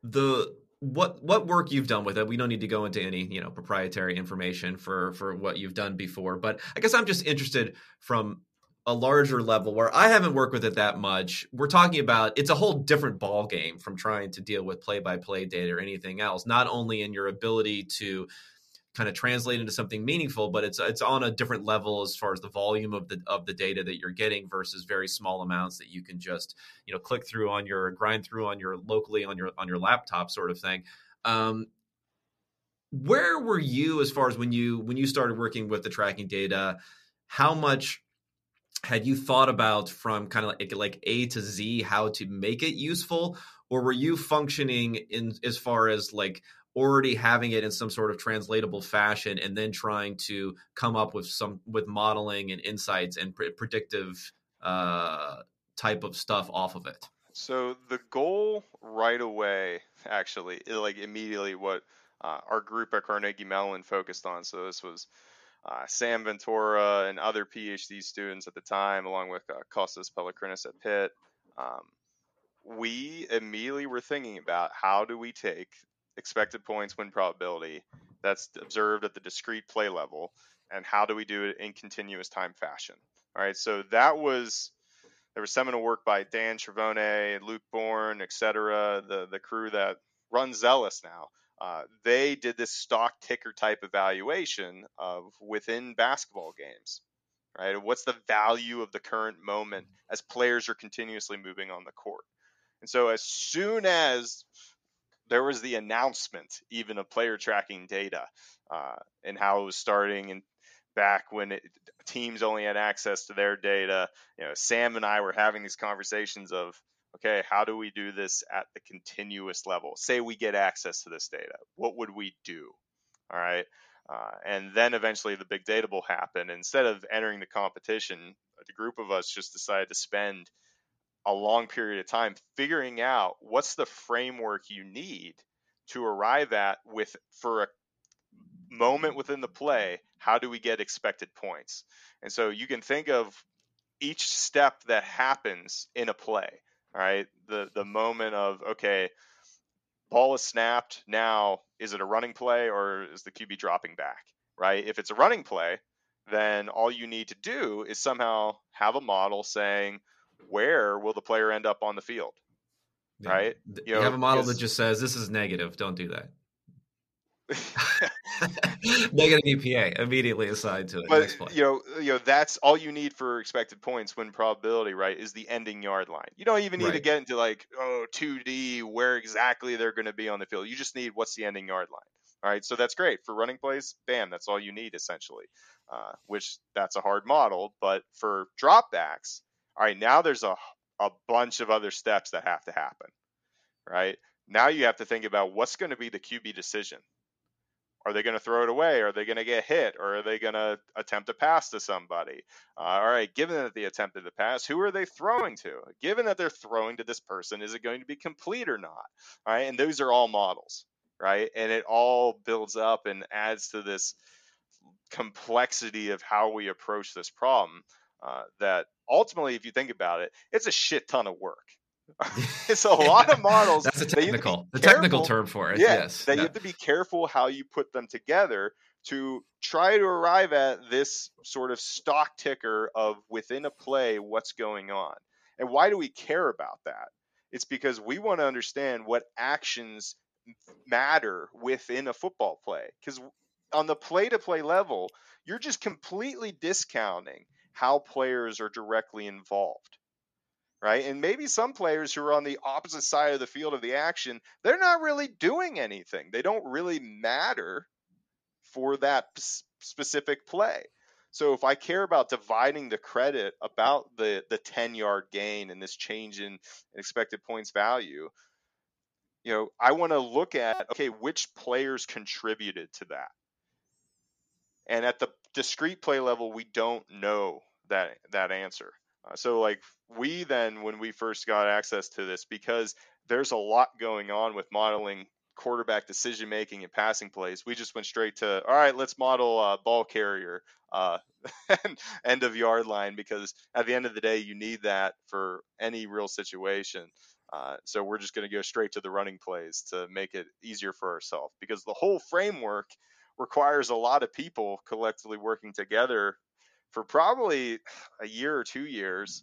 the what what work you've done with it we don't need to go into any you know proprietary information for for what you've done before but i guess i'm just interested from a larger level where i haven't worked with it that much. We're talking about it's a whole different ball game from trying to deal with play by play data or anything else not only in your ability to kind of translate into something meaningful but it's it's on a different level as far as the volume of the of the data that you're getting versus very small amounts that you can just you know click through on your grind through on your locally on your on your laptop sort of thing. Um, where were you as far as when you when you started working with the tracking data? How much had you thought about from kind of like, like a to z how to make it useful or were you functioning in as far as like already having it in some sort of translatable fashion and then trying to come up with some with modeling and insights and pre- predictive uh, type of stuff off of it. So the goal right away actually like immediately what uh, our group at carnegie mellon focused on so this was uh, Sam Ventura and other PhD students at the time, along with uh, Kostas Pelechrinis at Pitt, um, we immediately were thinking about how do we take expected points win probability that's observed at the discrete play level and how do we do it in continuous time fashion. All right, so that was there was seminal work by Dan Cervone, Luke Bornn, et cetera, the, the crew that runs Zelus now. Uh, they did this stock ticker type evaluation of within basketball games, right? What's the value of the current moment as players are continuously moving on the court? And so, as soon as there was the announcement, even of player tracking data uh, and how it was starting and back when it, teams only had access to their data. You know, Sam and I were having these conversations of, okay, how do we do this at the continuous level? Say we get access to this data, what would we do? All right. Uh, and then eventually the Big Data Bowl happen. Instead of entering the competition, the group of us just decided to spend a long period of time figuring out what's the framework you need to arrive at with for a moment within the play, how do we get expected points? And so you can think of each step that happens in a play, right? The the moment of okay, ball is snapped, now is it a running play or is the QB dropping back, right? If it's a running play, then all you need to do is somehow have a model saying where will the player end up on the field, yeah. right? You, you know, have a model that just says this is negative, don't do that. Negative EPA immediately assigned to it. But you know, you know that's all you need for expected points when probability, right? Is the ending yard line. You don't even need right. to get into like oh 2D where exactly they're going to be on the field. You just need what's the ending yard line. All right, so that's great for running plays. Bam, that's all you need essentially. Uh, which that's a hard model, but for dropbacks, all right, now there's a a bunch of other steps that have to happen. Right now, you have to think about what's going to be the QB decision are they going to throw it away? Are they going to get hit? Or are they going to attempt to pass to somebody? Uh, all right, given that they attempted to pass, who are they throwing to? Given that they're throwing to this person, is it going to be complete or not? All right, and those are all models, right? And it all builds up and adds to this complexity of how we approach this problem. Uh, that ultimately, if you think about it, it's a shit ton of work. it's a lot of models. That's a technical, the technical term for it. Yeah, yes, that no. you have to be careful how you put them together to try to arrive at this sort of stock ticker of within a play what's going on. And why do we care about that? It's because we want to understand what actions matter within a football play. Because on the play to play level, you're just completely discounting how players are directly involved right? And maybe some players who are on the opposite side of the field of the action, they're not really doing anything. They don't really matter for that specific play. So if I care about dividing the credit about the the 10 yard gain and this change in expected points value, you know, I want to look at okay, which players contributed to that. And at the discrete play level, we don't know that that answer. Uh, so like we then when we first got access to this because there's a lot going on with modeling quarterback decision making and passing plays. We just went straight to all right, let's model uh, ball carrier uh, end of yard line because at the end of the day you need that for any real situation. Uh, so we're just going to go straight to the running plays to make it easier for ourselves because the whole framework requires a lot of people collectively working together for probably a year or two years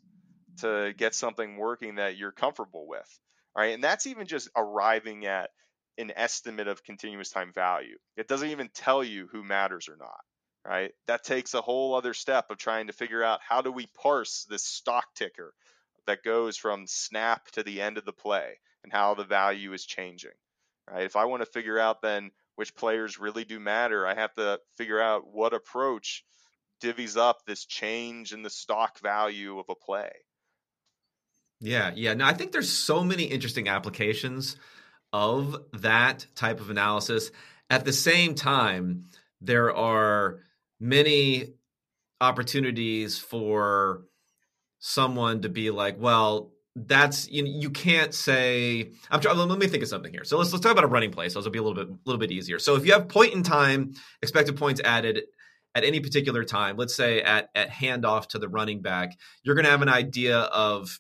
to get something working that you're comfortable with. Right. And that's even just arriving at an estimate of continuous time value. It doesn't even tell you who matters or not. Right. That takes a whole other step of trying to figure out how do we parse this stock ticker that goes from snap to the end of the play and how the value is changing. Right. If I want to figure out then which players really do matter, I have to figure out what approach divvies up this change in the stock value of a play. Yeah, yeah. Now I think there's so many interesting applications of that type of analysis. At the same time, there are many opportunities for someone to be like, well, that's you know, you can't say I'm trying let me think of something here. So let's let's talk about a running play. So it'll be a little bit a little bit easier. So if you have point in time expected points added at any particular time, let's say at at handoff to the running back, you're going to have an idea of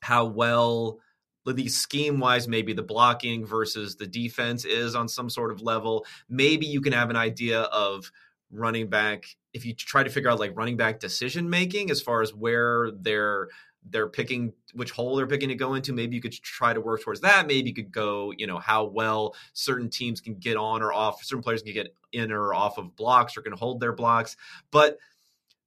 how well the scheme wise maybe the blocking versus the defense is on some sort of level maybe you can have an idea of running back if you try to figure out like running back decision making as far as where they're they're picking which hole they're picking to go into maybe you could try to work towards that maybe you could go you know how well certain teams can get on or off certain players can get in or off of blocks or can hold their blocks. But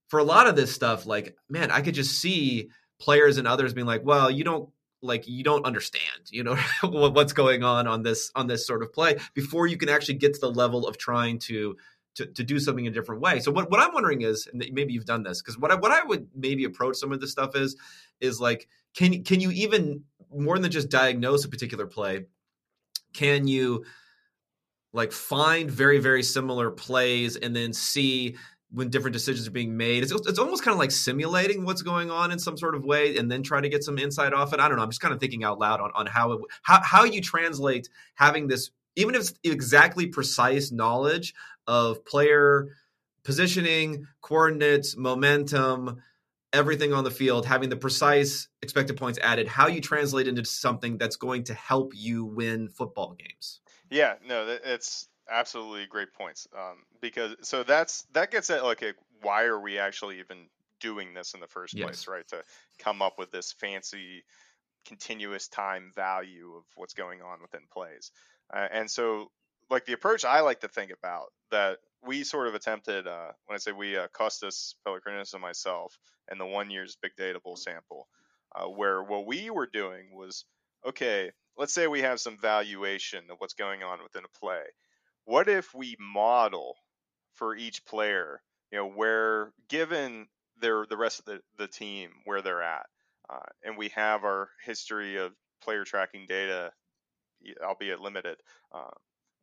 for a lot of this stuff like man i could just see players and others being like well you don't like you don't understand you know what's going on on this on this sort of play before you can actually get to the level of trying to to, to do something a different way. So what, what I'm wondering is, and maybe you've done this, because what I, what I would maybe approach some of this stuff is, is like, can can you even more than just diagnose a particular play? Can you like find very very similar plays and then see when different decisions are being made. It's, it's almost kind of like simulating what's going on in some sort of way and then try to get some insight off it. I don't know. I'm just kind of thinking out loud on, on how, it, how, how you translate having this, even if it's exactly precise knowledge of player positioning, coordinates, momentum, everything on the field, having the precise expected points added, how you translate into something that's going to help you win football games. Yeah, no, it's absolutely great points. Um, because so that's that gets at like a, why are we actually even doing this in the first yes. place, right? To come up with this fancy continuous time value of what's going on within plays. Uh, and so like the approach I like to think about that we sort of attempted uh, when I say we uh, Kostas Pelechrinis and myself and the one year's Big Data Bowl sample uh, where what we were doing was okay let's say we have some valuation of what's going on within a play. What if we model for each player you know where given their the rest of the, the team where they're at uh, and we have our history of player tracking data albeit limited uh,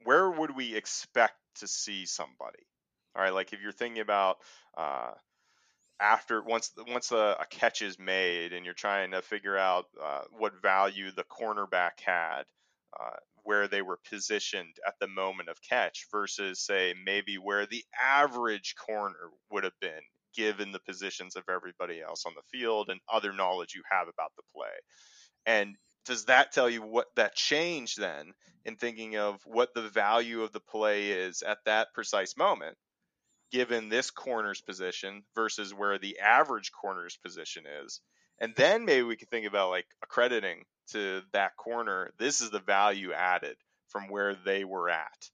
where would we expect to see somebody? All right, like if you're thinking about uh, after once once a, a, catch is made and you're trying to figure out uh, what value the cornerback had, uh, where they were positioned at the moment of catch versus say maybe where the average corner would have been given the positions of everybody else on the field and other knowledge you have about the play. And does that tell you what that change then in thinking of what the value of the play is at that precise moment given this corner's position versus where the average corner's position is? And then maybe we can think about like accrediting to that corner this is the value added from where they were at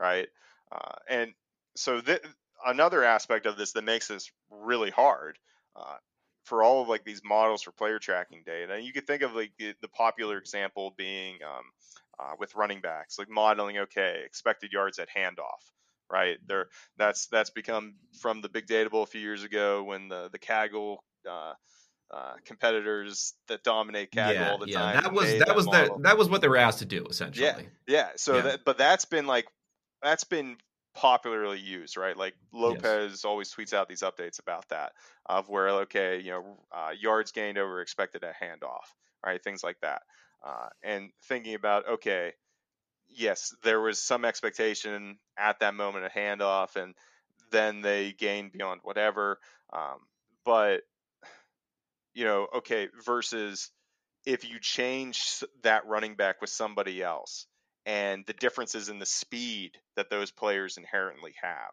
right? Uh, and so th- another aspect of this that makes this really hard uh, for all of like these models for player tracking data. And you could think of like the, the popular example being um, uh, with running backs, like modeling, okay, expected yards at handoff, right? There, that's that's become from the big data bowl a few years ago when the the Kaggle uh, uh, competitors that dominate Kaggle yeah, all the yeah. time. That was that, that was the that was what they were asked to do essentially. Yeah, yeah. So yeah. That, but that's been like that's been popularly used, right? Like Lopez yes. always tweets out these updates about that of where okay, you know, uh, yards gained over expected at handoff, right? Things like that, uh, and thinking about okay, yes, there was some expectation at that moment of handoff, and then they gained beyond whatever, um, but you know, okay, versus if you change that running back with somebody else and the differences in the speed that those players inherently have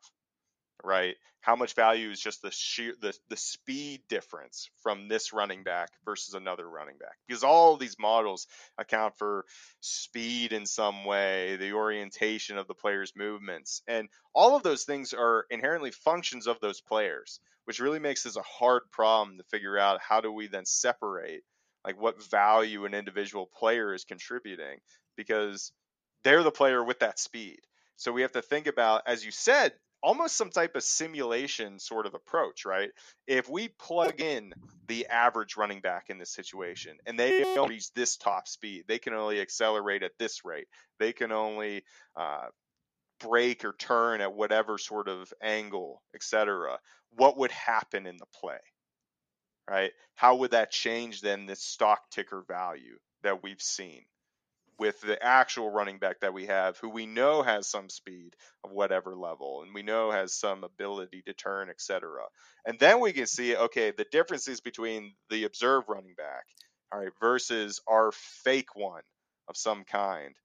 right? How much value is just the sheer the, the speed difference from this running back versus another running back? Because all these models account for speed in some way the orientation of the player's movements and all of those things are inherently functions of those players which really makes this a hard problem to figure out how do we then separate like what value an individual player is contributing because they're the player with that speed. So we have to think about, as you said, almost some type of simulation sort of approach, right? If we plug in the average running back in this situation and they only reach this top speed, they can only accelerate at this rate, they can only uh, break or turn at whatever sort of angle, etc. What would happen in the play? Right? How would that change then the stock ticker value that we've seen? With the actual running back that we have, who we know has some speed of whatever level, and we know has some ability to turn, etc. And then we can see, okay, the differences between the observed running back, all right, versus our fake one of some kind.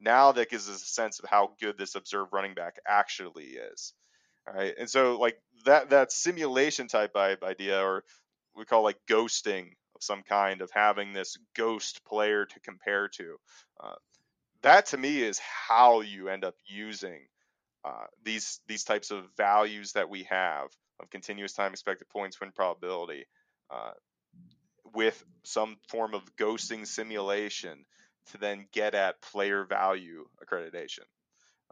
Now that gives us a sense of how good this observed running back actually is. All right, and so like that that simulation type idea, or we call like ghosting of some kind of having this ghost player to compare to. Uh, that to me is how you end up using uh, these these types of values that we have of continuous time expected points win probability uh, with some form of ghosting simulation to then get at player value accreditation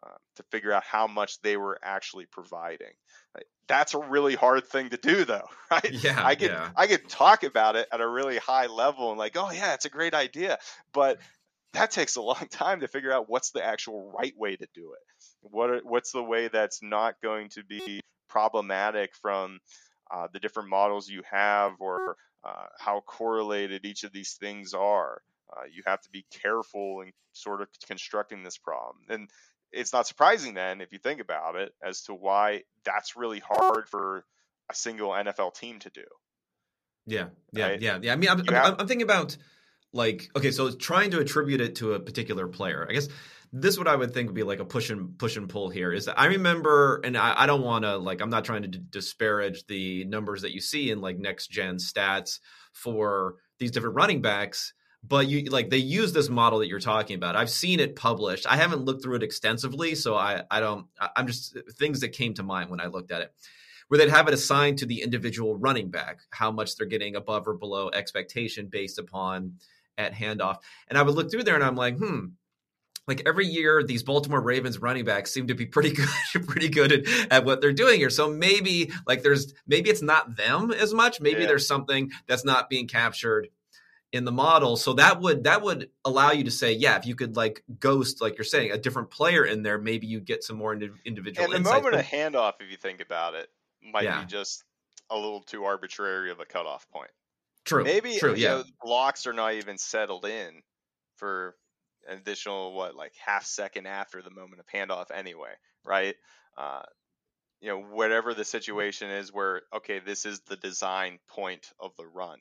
uh, to figure out how much they were actually providing. That's a really hard thing to do, though, right? Yeah, I could yeah. I could talk about it at a really high level and like, oh yeah, it's a great idea, but that takes a long time to figure out what's the actual right way to do it. What are, what's the way that's not going to be problematic from uh, the different models you have or uh, how correlated each of these things are. Uh, you have to be careful in sort of constructing this problem. And it's not surprising then, if you think about it, as to why that's really hard for a single NFL team to do. Yeah, yeah, Right? yeah, yeah. I mean, I'm, I'm, I'm thinking about like okay, so trying to attribute it to a particular player. I guess this what I would think would be like a push and push and pull here is that I remember, and I, I don't want to like I'm not trying to d- disparage the numbers that you see in like next gen stats for these different running backs. But you like they use this model that you're talking about. I've seen it published. I haven't looked through it extensively, so I I don't. I'm just things that came to mind when I looked at it where they'd have it assigned to the individual running back, how much they're getting above or below expectation based upon at handoff. And I would look through there and I'm like, hmm, like every year these Baltimore Ravens running backs seem to be pretty good, pretty good at, at what they're doing here. So maybe like there's maybe it's not them as much. Maybe Yeah. there's something that's not being captured in the model. So that would that would allow you to say, yeah, if you could like ghost, like you're saying, a different player in there, maybe you get some more indi- individual And the insights. moment But- of handoff, if you think about it, might Yeah. be just a little too arbitrary of a cutoff point. true, Maybe true, yeah. know, blocks are not even settled in for an additional what like half second after the moment of handoff anyway, right? Uh, you know, whatever the situation is where okay, this is the design point of the run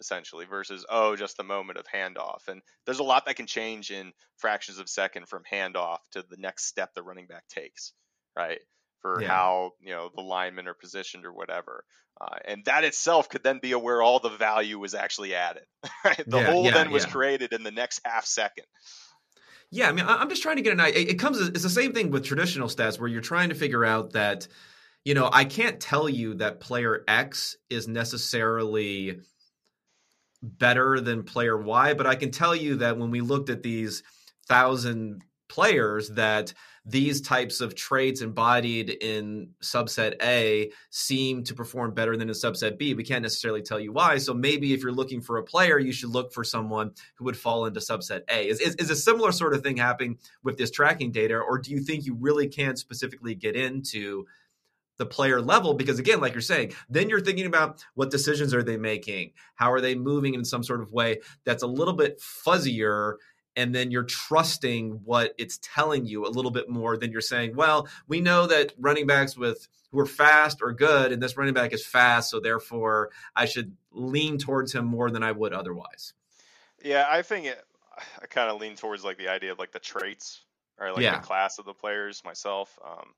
essentially versus oh just the moment of handoff and there's a lot that can change in fractions of a second from handoff to the next step the running back takes right for Yeah. how you know the linemen are positioned or whatever uh, and that itself could then be a where all the value was actually added right the Yeah, hole yeah, then was created in the next half second Yeah, I mean, I'm just trying to get an idea. It comes. It's the same thing with traditional stats, where you're trying to figure out that, you know, I can't tell you that player X is necessarily better than player Y, but I can tell you that when we looked at these thousand players, that these types of traits embodied in subset A seem to perform better than in subset B. We can't necessarily tell you why. So maybe if you're looking for a player, you should look for someone who would fall into subset A. Is, is, is a similar sort of thing happening with this tracking data, or do you think you really can't specifically get into the player level? Because again, like you're saying, then you're thinking about what decisions are they making? How are they moving in some sort of way that's a little bit fuzzier? And then you're trusting what it's telling you a little bit more than you're saying, well, we know that running backs with who are fast are good, and this running back is fast, so therefore I should lean towards him more than I would otherwise. yeah i think it, i kind of lean towards like the idea of like the traits or like Yeah. the class of the players myself um,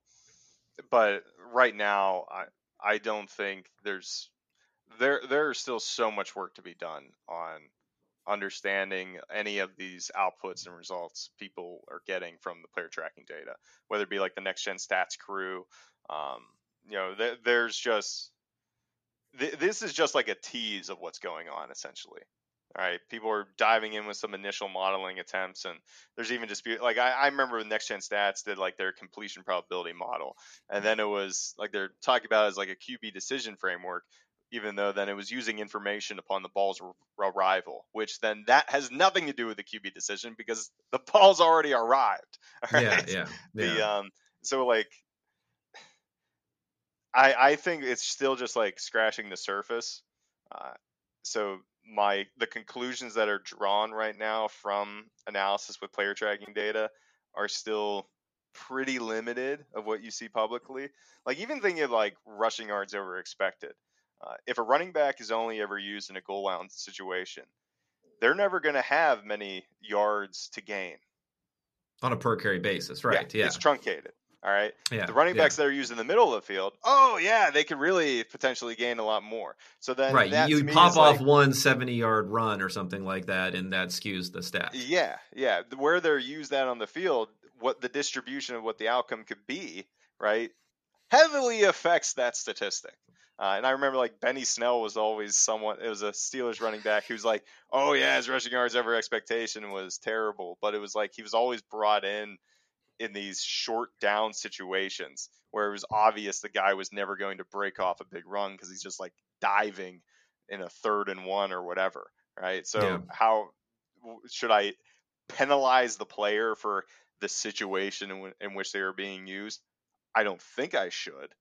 but right now i i don't think there's there there's still so much work to be done on understanding any of these outputs and results people are getting from the player tracking data whether it be like the next gen stats crew um, you know th- there's just th- this is just like a tease of what's going on essentially all right people are diving in with some initial modeling attempts and there's even dispute like i, I remember when next gen stats did like their completion probability model and then it was like they're talking about it as like a qb decision framework even though then it was using information upon the ball's ar- arrival which then that has nothing to do with the qb decision because the ball's already arrived all Yeah, right? yeah, the um so like i i think it's still just like scratching the surface uh so my the conclusions that are drawn right now from analysis with player tracking data are still pretty limited of what you see publicly. Like even thinking of like rushing yards over expected. Uh, if a running back is only ever used in a goal line situation, they're never going to have many yards to gain on a per carry basis, right? Yeah, yeah. it's truncated. All right. Yeah. The running backs yeah. that are used in the middle of the field, oh yeah, they could really potentially gain a lot more. So then, right, you pop off like, one 70 yard run or something like that, and that skews the stat. Yeah, yeah. Where they're used that on the field, what the distribution of what the outcome could be, right, heavily affects that statistic. Uh, and I remember like Benny Snell was always someone. It was a Steelers running back who's like, "Oh yeah, his rushing yards ever expectation was terrible," but it was like he was always brought in in these short down situations where it was obvious the guy was never going to break off a big run because he's just like diving in a third and one or whatever, right? So yeah. how should I penalize the player for the situation in, w- in which they are being used? I don't think I should,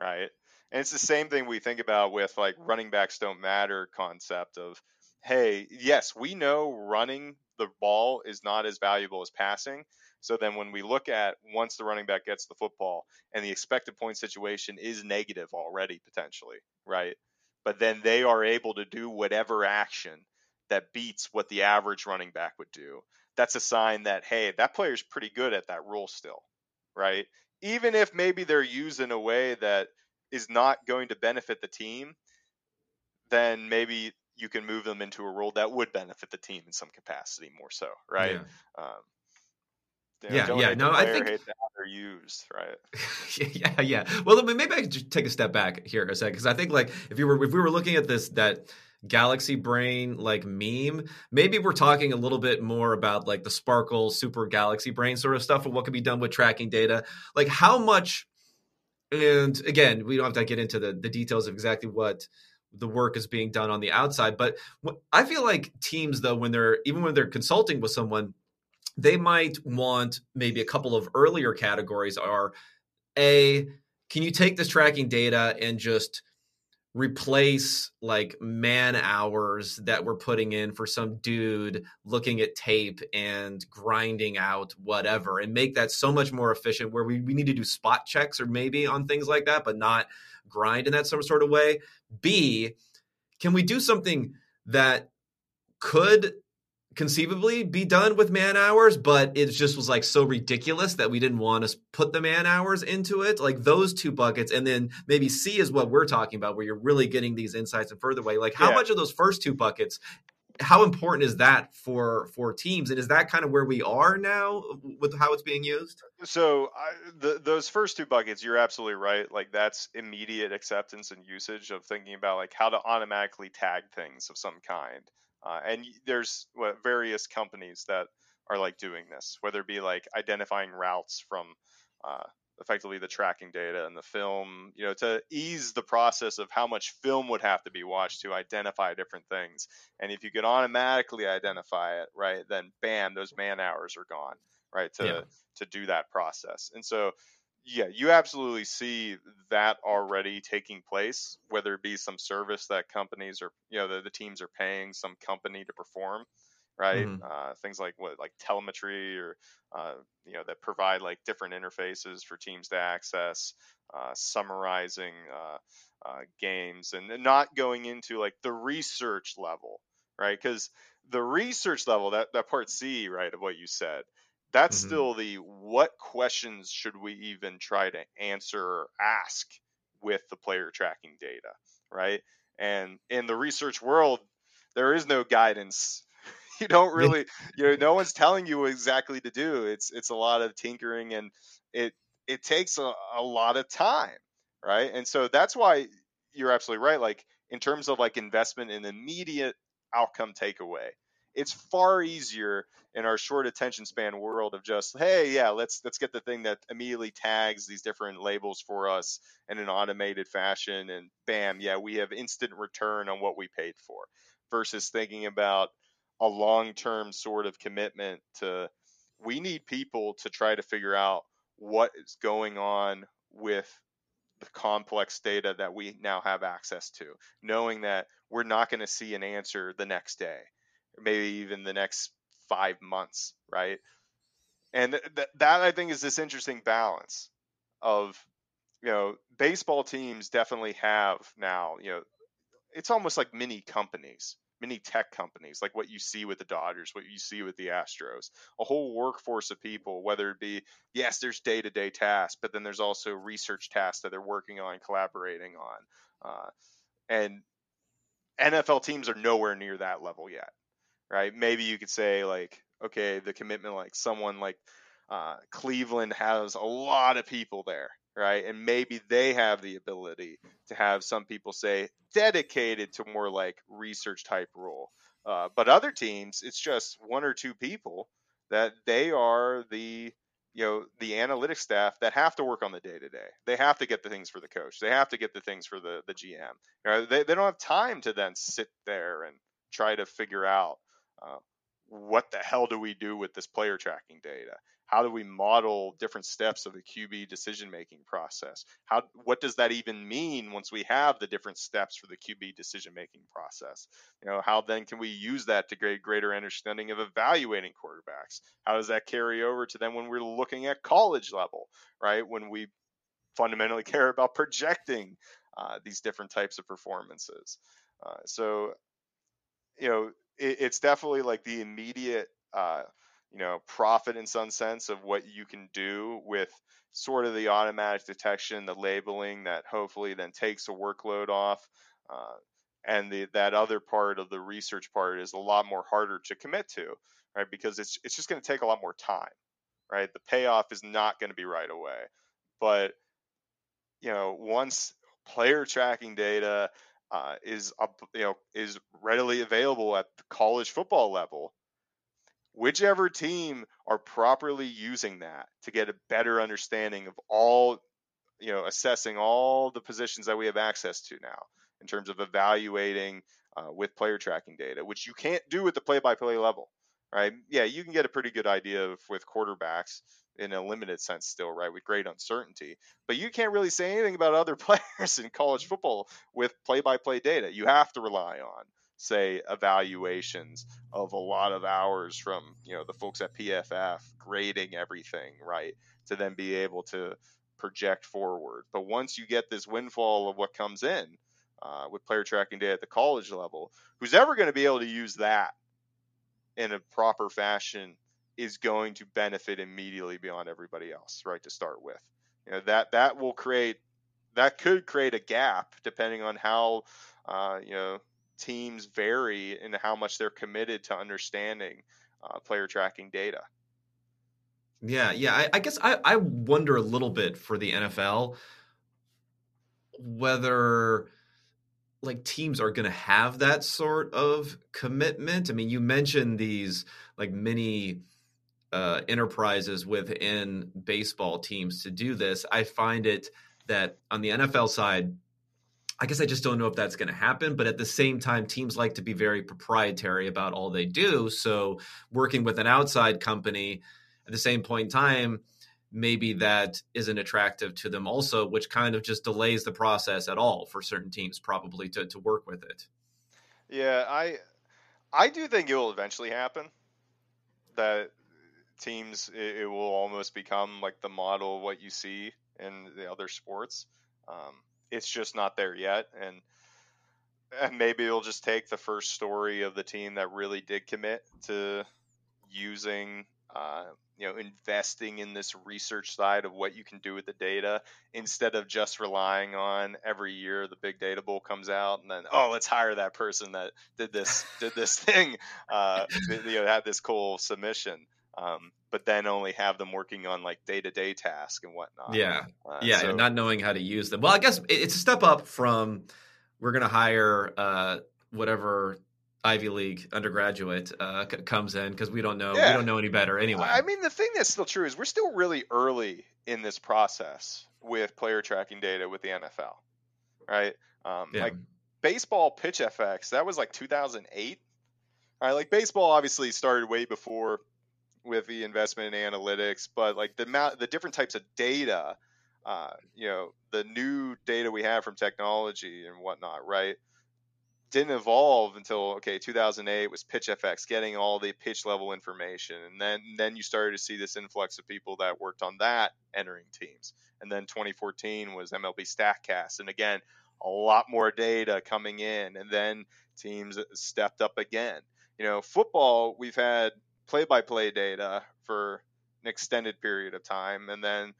right? And it's the same thing we think about with like running backs don't matter concept of, hey, yes, we know running the ball is not as valuable as passing. So then when we look at once the running back gets the football and the expected point situation is negative already potentially, right? But then they are able to do whatever action that beats what the average running back would do. That's a sign that hey, that player's pretty good at that role still, right? Even if maybe they're used in a way that is not going to benefit the team, then maybe you can move them into a role that would benefit the team in some capacity more so, right? Yeah. Um, you know, yeah, yeah. No, I think they're used, right? yeah, yeah. Well, maybe I could just take a step back here a second because I think like if you were if we were looking at this that galaxy brain like meme maybe we're talking a little bit more about like the sparkle super galaxy brain sort of stuff and what can be done with tracking data like how much and again we don't have to get into the, the details of exactly what the mm-hmm. work is being done on the outside but i feel like teams though when they're even when they're consulting with someone they might want maybe a couple of earlier categories are a can you take this tracking data and just replace like man hours that we're putting in for some dude looking at tape and grinding out whatever and make that so much more efficient where we, we need to do spot checks or maybe on things like that but not grind in that some sort of way b can we do something that could conceivably be done with man hours, but it just was like so ridiculous that we didn't want to put the man hours into it. Like those two buckets, and then maybe C is what we're talking about, where you're really getting these insights and further way. Like how yeah. much of those first two buckets? How important is that for for teams, and is that kind of where we are now with how it's being used? So I, the, those first two buckets, you're absolutely right. Like that's immediate acceptance and usage of thinking about like how to automatically tag things of some kind. Uh, and there's what, various companies that are like doing this, whether it be like identifying routes from uh, effectively the tracking data and the film, you know, to ease the process of how much film would have to be watched to identify different things. And if you could automatically identify it, right, then bam, those man hours are gone, right, to yeah. to do that process. And so yeah, you absolutely see that already taking place, whether it be some service that companies are, you know, the, the teams are paying some company to perform, right? Mm-hmm. Uh, things like what, like telemetry or, uh, you know, that provide like different interfaces for teams to access, uh, summarizing uh, uh, games and not going into like the research level, right? Because the research level, that, that part C, right, of what you said, that's mm-hmm. still the what questions should we even try to answer or ask with the player tracking data, right? And in the research world, there is no guidance. You don't really, you know, no one's telling you exactly to do. It's it's a lot of tinkering, and it it takes a, a lot of time, right? And so that's why you're absolutely right. Like in terms of like investment in immediate outcome takeaway, it's far easier in our short attention span world of just hey yeah let's let's get the thing that immediately tags these different labels for us in an automated fashion and bam yeah we have instant return on what we paid for versus thinking about a long-term sort of commitment to we need people to try to figure out what is going on with the complex data that we now have access to, knowing that we're not going to see an answer the next day, maybe even the next five months, right? And th- that I think is this interesting balance of, you know, baseball teams definitely have now, you know, it's almost like mini companies many tech companies like what you see with the Dodgers, what you see with the Astros, a whole workforce of people, whether it be, yes, there's day to day tasks, but then there's also research tasks that they're working on, collaborating on. Uh, and NFL teams are nowhere near that level yet, right? Maybe you could say, like, okay, the commitment, like someone like uh, Cleveland has a lot of people there, right? And maybe they have the ability to have some people say dedicated to more like research type role. Uh, but other teams, it's just one or two people that they are the you know the analytics staff that have to work on the day to day. They have to get the things for the coach. They have to get the things for the the GM. You know, they they don't have time to then sit there and try to figure out uh, what the hell do we do with this player tracking data? How do we model different steps of the QB decision making process? How what does that even mean once we have the different steps for the QB decision making process? You know, how then can we use that to get greater understanding of evaluating quarterbacks? How does that carry over to then when we're looking at college level, right? When we fundamentally care about projecting uh, these different types of performances. Uh, so, you know, it, it's definitely like the immediate uh, you know profit in some sense of what you can do with sort of the automatic detection, the labeling that hopefully then takes a workload off. Uh, and the, that other part of the research part is a lot more harder to commit to, right? Because it's it's just going to take a lot more time, right? The payoff is not going to be right away, but you know once player tracking data uh, is up, you know is readily available at the college football level, whichever team are properly using that to get a better understanding of all you know assessing all the positions that we have access to now in terms of evaluating uh, with player tracking data which you can't do at the play by play level right? Yeah you can get a pretty good idea of with quarterbacks in a limited sense still right with great uncertainty but you can't really say anything about other players in college football with play by play data you have to rely on say evaluations of a lot of hours from you know the folks at PFF grading everything right to then be able to project forward. But once you get this windfall of what comes in uh, with player tracking data at the college level, who's ever going to be able to use that in a proper fashion is going to benefit immediately beyond everybody else, right? To start with, you know that that will create that could create a gap depending on how uh, you know teams vary in how much they're committed to understanding uh, player tracking data. Yeah, yeah. I, I guess I, I wonder a little bit for the NFL whether like teams are going to have that sort of commitment. I mean, you mentioned these like mini uh, enterprises within baseball teams to do this. I find it that on the NFL side, I guess I just don't know if that's going to happen. But at the same time, teams like to be very proprietary about all they do. So working with an outside company at the same point in time, maybe that isn't attractive to them also, which kind of just delays the process at all for certain teams probably to, to work with it. Yeah, I I do think it will eventually happen. That teams it, it will almost become like the model of what you see in the other sports. Um, it's just not there yet. And and maybe it'll just take the first story of the team that really did commit to using uh, you know investing in this research side of what you can do with the data instead of just relying on every year the big data bowl comes out and then oh let's hire that person that did this did this thing uh, you know had this cool submission um, but then only have them working on like day to day tasks and whatnot. Yeah, uh, yeah, so, and not knowing how to use them. Well, I guess it's a step up from we're going to hire uh, whatever Ivy League undergraduate uh, c- comes in because we don't know yeah. we don't know any better anyway. I mean, the thing that's still true is we're still really early in this process with player tracking data with the NFL, right? Um, yeah. Like baseball PitchFX, that was like 2008. All right, like baseball obviously started way before with the investment in analytics, but like the amount, the different types of data uh, you know, the new data we have from technology and whatnot, right? Didn't evolve until okay 2008 was PitchFX getting all the pitch level information, and then then you started to see this influx of people that worked on that entering teams, and then 2014 was MLB Statcast, and again a lot more data coming in, and then teams stepped up again. You know, football we've had play-by-play data for an extended period of time, and then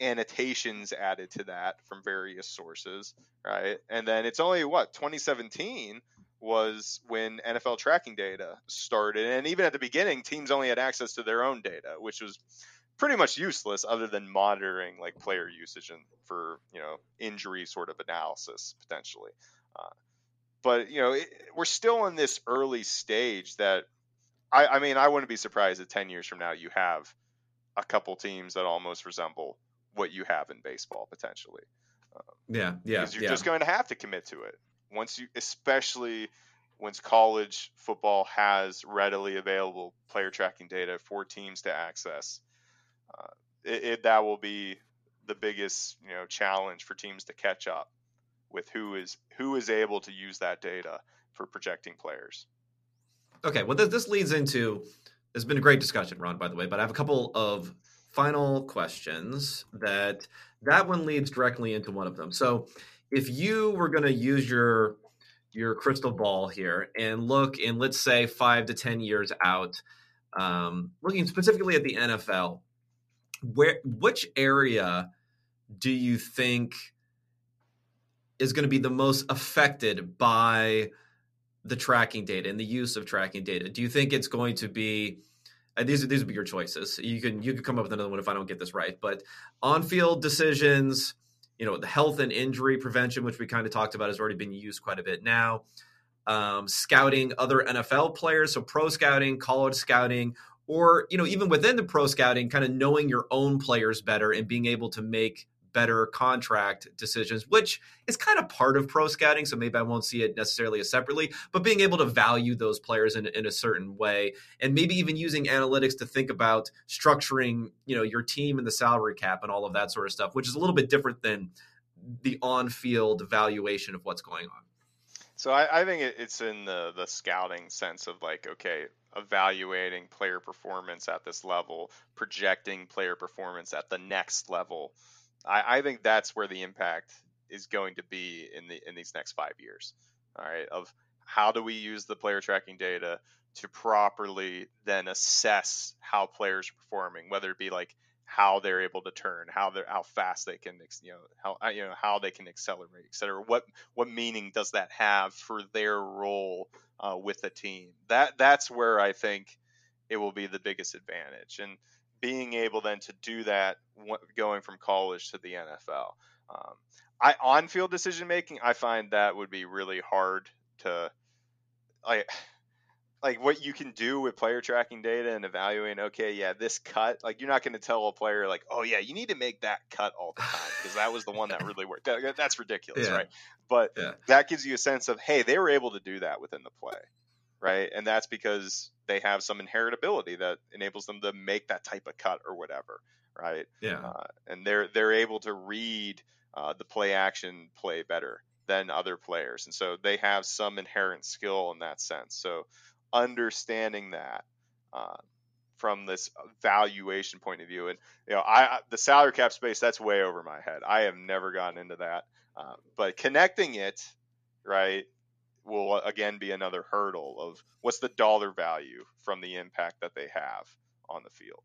annotations added to that from various sources, right? And then it's only what 2017 was when NFL tracking data started, and even at the beginning, teams only had access to their own data, which was pretty much useless other than monitoring like player usage and for you know injury sort of analysis potentially. Uh, but you know it, we're still in this early stage that I, I mean I wouldn't be surprised that 10 years from now you have a couple teams that almost resemble what you have in baseball potentially. Um, yeah, yeah. Because you're yeah. just going to have to commit to it once you, especially once college football has readily available player tracking data for teams to access. Uh, it, it, that will be the biggest you know challenge for teams to catch up with who is who is able to use that data for projecting players. Okay, well this, this leads into. There's been a great discussion, Ron, by the way, but I have a couple of final questions that that one leads directly into one of them. So if you were going to use your your crystal ball here and look in let's say five to ten years out, um, looking specifically at the NFL, where which area do you think is going to be the most affected by the tracking data and the use of tracking data? Do you think it's going to be and these these would be your choices. You can you can come up with another one if I don't get this right. But on field decisions, you know, the health and injury prevention, which we kind of talked about, has already been used quite a bit now. Um, scouting other NFL players, so pro scouting, college scouting, or you know, even within the pro scouting, kind of knowing your own players better and being able to make better contract decisions, which is kind of part of pro scouting. So maybe I won't see it necessarily as separately, but being able to value those players in, in a certain way, and maybe even using analytics to think about structuring, you know, your team and the salary cap and all of that sort of stuff, which is a little bit different than the on-field valuation of what's going on. So I, I think it's in the the scouting sense of like, okay, evaluating player performance at this level, projecting player performance at the next level I, I think that's where the impact is going to be in the in these next five years. All right, of how do we use the player tracking data to properly then assess how players are performing, whether it be like how they're able to turn, how they how fast they can, you know, how uh, you know how they can accelerate, et cetera. What what meaning does that have for their role uh, with the team? That that's where I think it will be the biggest advantage. And being able then to do that going from college to the NFL. Um, I on field decision making, I find that would be really hard to like like what you can do with player tracking data and evaluating okay yeah this cut like you're not going to tell a player like oh yeah you need to make that cut all the time because that was the one that really worked that, that's ridiculous yeah. right but yeah. that gives you a sense of hey they were able to do that within the play right? And that's because they have some inheritability that enables them to make that type of cut or whatever, right? Yeah. Uh, and they're they're able to read uh, the play action play better than other players, and so they have some inherent skill in that sense. So understanding that. Uh, from this valuation point of view, and you know, I the salary cap space that's way over my head. I have never gotten into that, uh, but connecting it, right, will uh, again be another hurdle of what's the dollar value from the impact that they have on the field.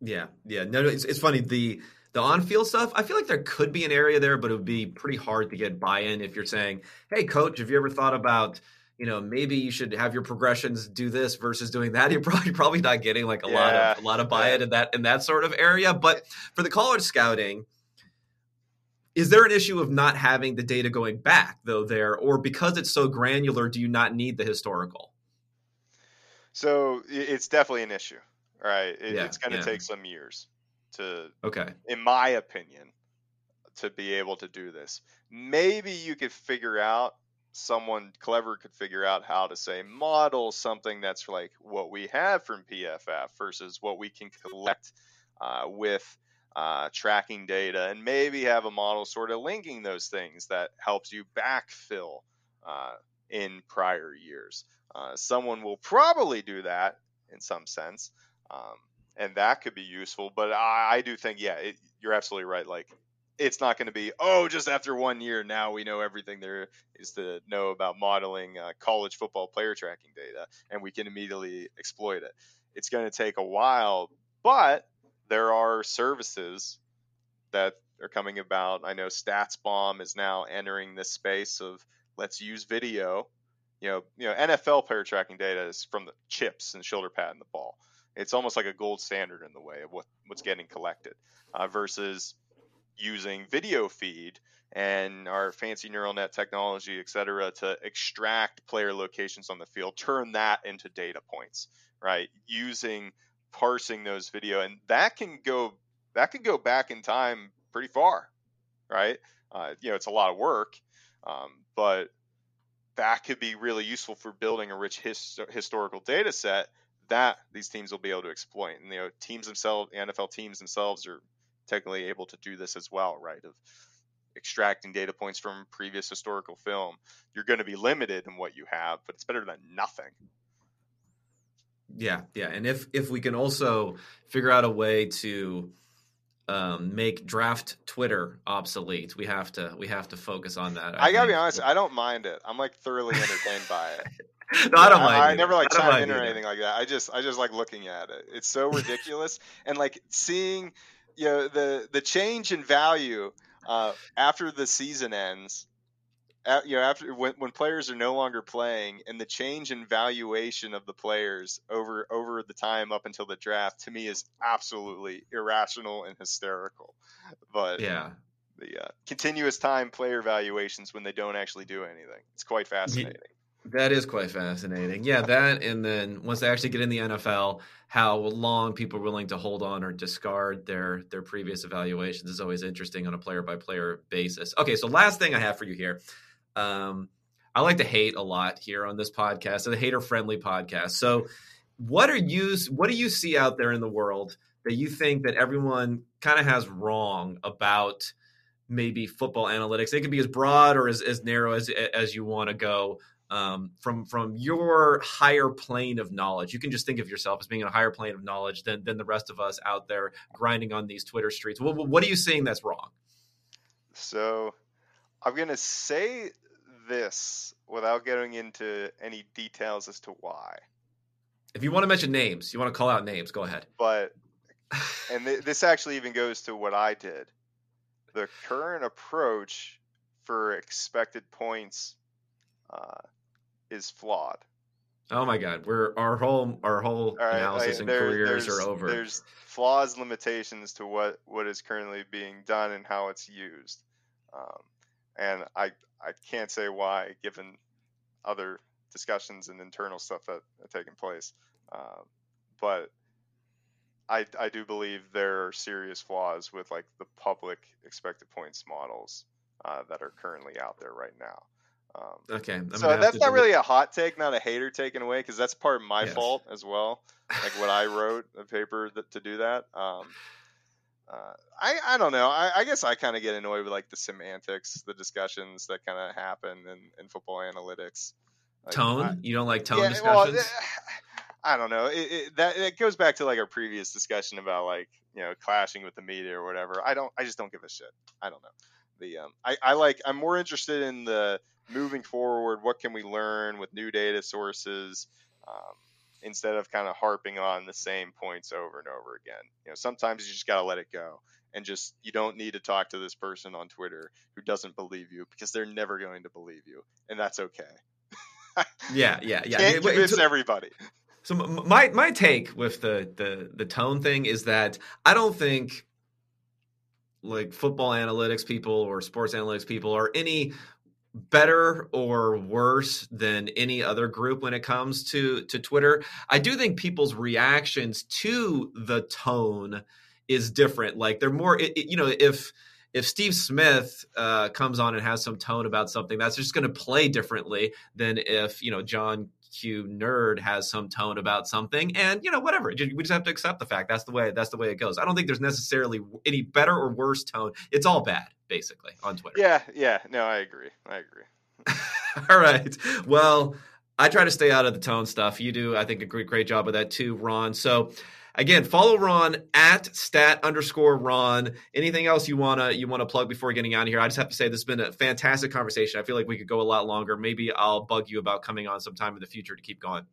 Yeah, yeah. No, no it's, it's funny. The the on field stuff, I feel like there could be an area there, but it would be pretty hard to get buy in if you're saying, "Hey, coach, have you ever thought about?" You know, maybe you should have your progressions do this versus doing that. You're probably probably not getting like a yeah, lot of a lot of buy-in yeah. in that in that sort of area. But for the college scouting, is there an issue of not having the data going back though there? Or because it's so granular do you not need the historical? So it's definitely an issue right? It, yeah, it's going to yeah. take some years to okay. in my opinion to be able to do this. Maybe you could figure out someone clever could figure out how to say model something that's like what we have from pff versus what we can collect uh, with uh, tracking data, and maybe have a model sort of linking those things that helps you backfill uh, in prior years. Uh, someone will probably do that in some sense, um, and that could be useful. But I, I do think, yeah, it, you're absolutely right. Like, it's not going to be, oh, just after one year, now we know everything there is to know about modeling uh, college football player tracking data, and we can immediately exploit it. It's going to take a while, but there are services that are coming about. I know StatsBomb is now entering this space of let's use video. You know, you know, NFL player tracking data is from the chips and shoulder pad and the ball. It's almost like a gold standard in the way of what, what's getting collected uh, versus using video feed and our fancy neural net technology, et cetera, to extract player locations on the field, turn that into data points, right? Using parsing those video, and that can go that can go back in time pretty far, right? Uh, you know, it's a lot of work, um, but that could be really useful for building a rich his, historical data set that these teams will be able to exploit. And you know, teams themselves, NFL teams themselves, are technically able to do this as well, right? Of extracting data points from previous historical film. You're going to be limited in what you have, but it's better than nothing. Yeah, yeah, and if if we can also figure out a way to um, make draft Twitter obsolete, we have to we have to focus on that. I, I gotta be honest, I don't mind it. I'm like thoroughly entertained by it. no, I don't mind. I, I never like chime in or anything like that. I just I just like looking at it. It's so ridiculous, and like seeing you know the the change in value uh, after the season ends you know after when, when players are no longer playing and the change in valuation of the players over over the time up until the draft to me is absolutely irrational and hysterical. But yeah. the uh, continuous time player valuations when they don't actually do anything. It's quite fascinating. that is quite fascinating. Yeah that and then once they actually get in the nfl how long people are willing to hold on or discard their their previous evaluations is always interesting on a player by player basis. Okay so last thing i have for you here um, I like to hate a lot here on this podcast, a hater friendly podcast. So, what are you? What do you see out there in the world that you think that everyone kind of has wrong about? Maybe football analytics. It can be as broad or as, as narrow as as you want to go. Um, from from your higher plane of knowledge. You can just think of yourself as being in a higher plane of knowledge than than the rest of us out there grinding on these Twitter streets. What, what are you seeing that's wrong? So, I'm gonna say this without getting into any details as to why. If you want to mention names, you want to call out names, go ahead. But and th- this actually even goes to what I did. The current approach for expected points uh, is flawed. Oh my God, we're our whole our whole right, analysis like, and there, careers are over. There's flaws, limitations to what what is currently being done and how it's used. Um, and I I can't say why, given other discussions and internal stuff that have taken place. Um, but I I do believe there are serious flaws with like the public expected points models uh, that are currently out there right now. Um, okay, I'm so that's not really a hot take, not a hater taken away, because that's part of my yes. fault as well. Like what I wrote a paper that, to do that. Um, uh, I I don't know. I, I guess I kind of get annoyed with like the semantics, the discussions that kind of happen in, in football analytics. Like, tone? I, you don't like tone yeah, discussions? Well, I don't know. It, it, that it goes back to like our previous discussion about like you know clashing with the media or whatever. I don't. I just don't give a shit. I don't know. The um, I, I like. I'm more interested in the moving forward. What can we learn with new data sources? Um, instead of kind of harping on the same points over and over again. You know, sometimes you just got to let it go and just you don't need to talk to this person on Twitter who doesn't believe you because they're never going to believe you, and that's okay. yeah, yeah, yeah. Can't convince so, everybody. So my my take with the the the tone thing is that I don't think like football analytics people or sports analytics people or any better or worse than any other group when it comes to to Twitter. I do think people's reactions to the tone is different. Like they're more, it, it, you know, if if Steve Smith uh, comes on and has some tone about something, that's just going to play differently than if you know John Q nerd has some tone about something, and you know whatever. We just have to accept the fact that's the way that's the way it goes. I don't think there's necessarily any better or worse tone. It's all bad basically on Twitter. Yeah, yeah, no, I agree. I agree. all right, well. I try to stay out of the tone stuff. You do, I think, a great, great job of that too, Ron. So Again, follow Ron at stat underscore Ron. Anything else you wanna you wanna plug before getting out of here? I just have to say this has been a fantastic conversation. I feel like we could go a lot longer. Maybe I'll bug you about coming on sometime in the future to keep going.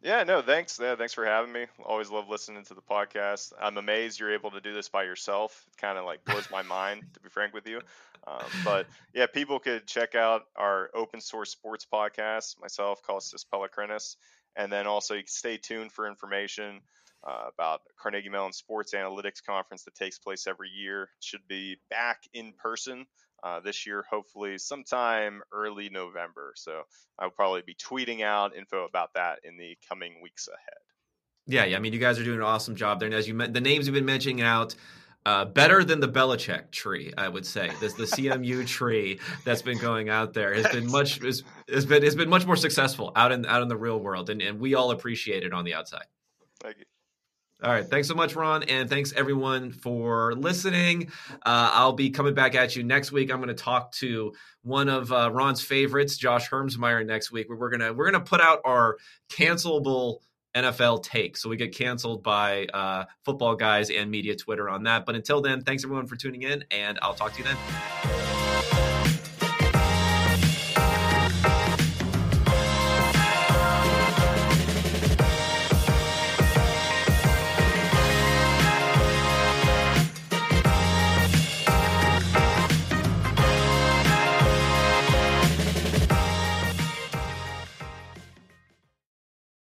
Yeah, no, thanks. Yeah, thanks for having me. Always love listening to the podcast. I'm amazed you're able to do this by yourself. It kind of like blows my mind, to be frank with you. Um, but yeah, people could check out our open source sports podcast. Myself, Kostas Pelechrinis, and then also you can stay tuned for information uh, about Carnegie Mellon Sports Analytics Conference that takes place every year. It should be back in person uh, this year, hopefully sometime early November. So I'll probably be tweeting out info about that in the coming weeks ahead. Yeah, yeah. I mean, you guys are doing an awesome job there. And as you met, the names you've been mentioning out, uh, better than the Belichick tree, I would say. This the CMU tree that's been going out there has been much has, has been has been much more successful out in out in the real world, and, and we all appreciate it on the outside. Thank you. All right. Thanks so much, Ron. And thanks everyone for listening. Uh, I'll be coming back at you next week. I'm going to talk to one of uh, Ron's favorites, Josh Hermsmeyer, next week. We're going to we're going to put out our cancelable NFL take. So we get canceled by uh, football guys and media Twitter on that. But until then, thanks everyone for tuning in, and I'll talk to you then.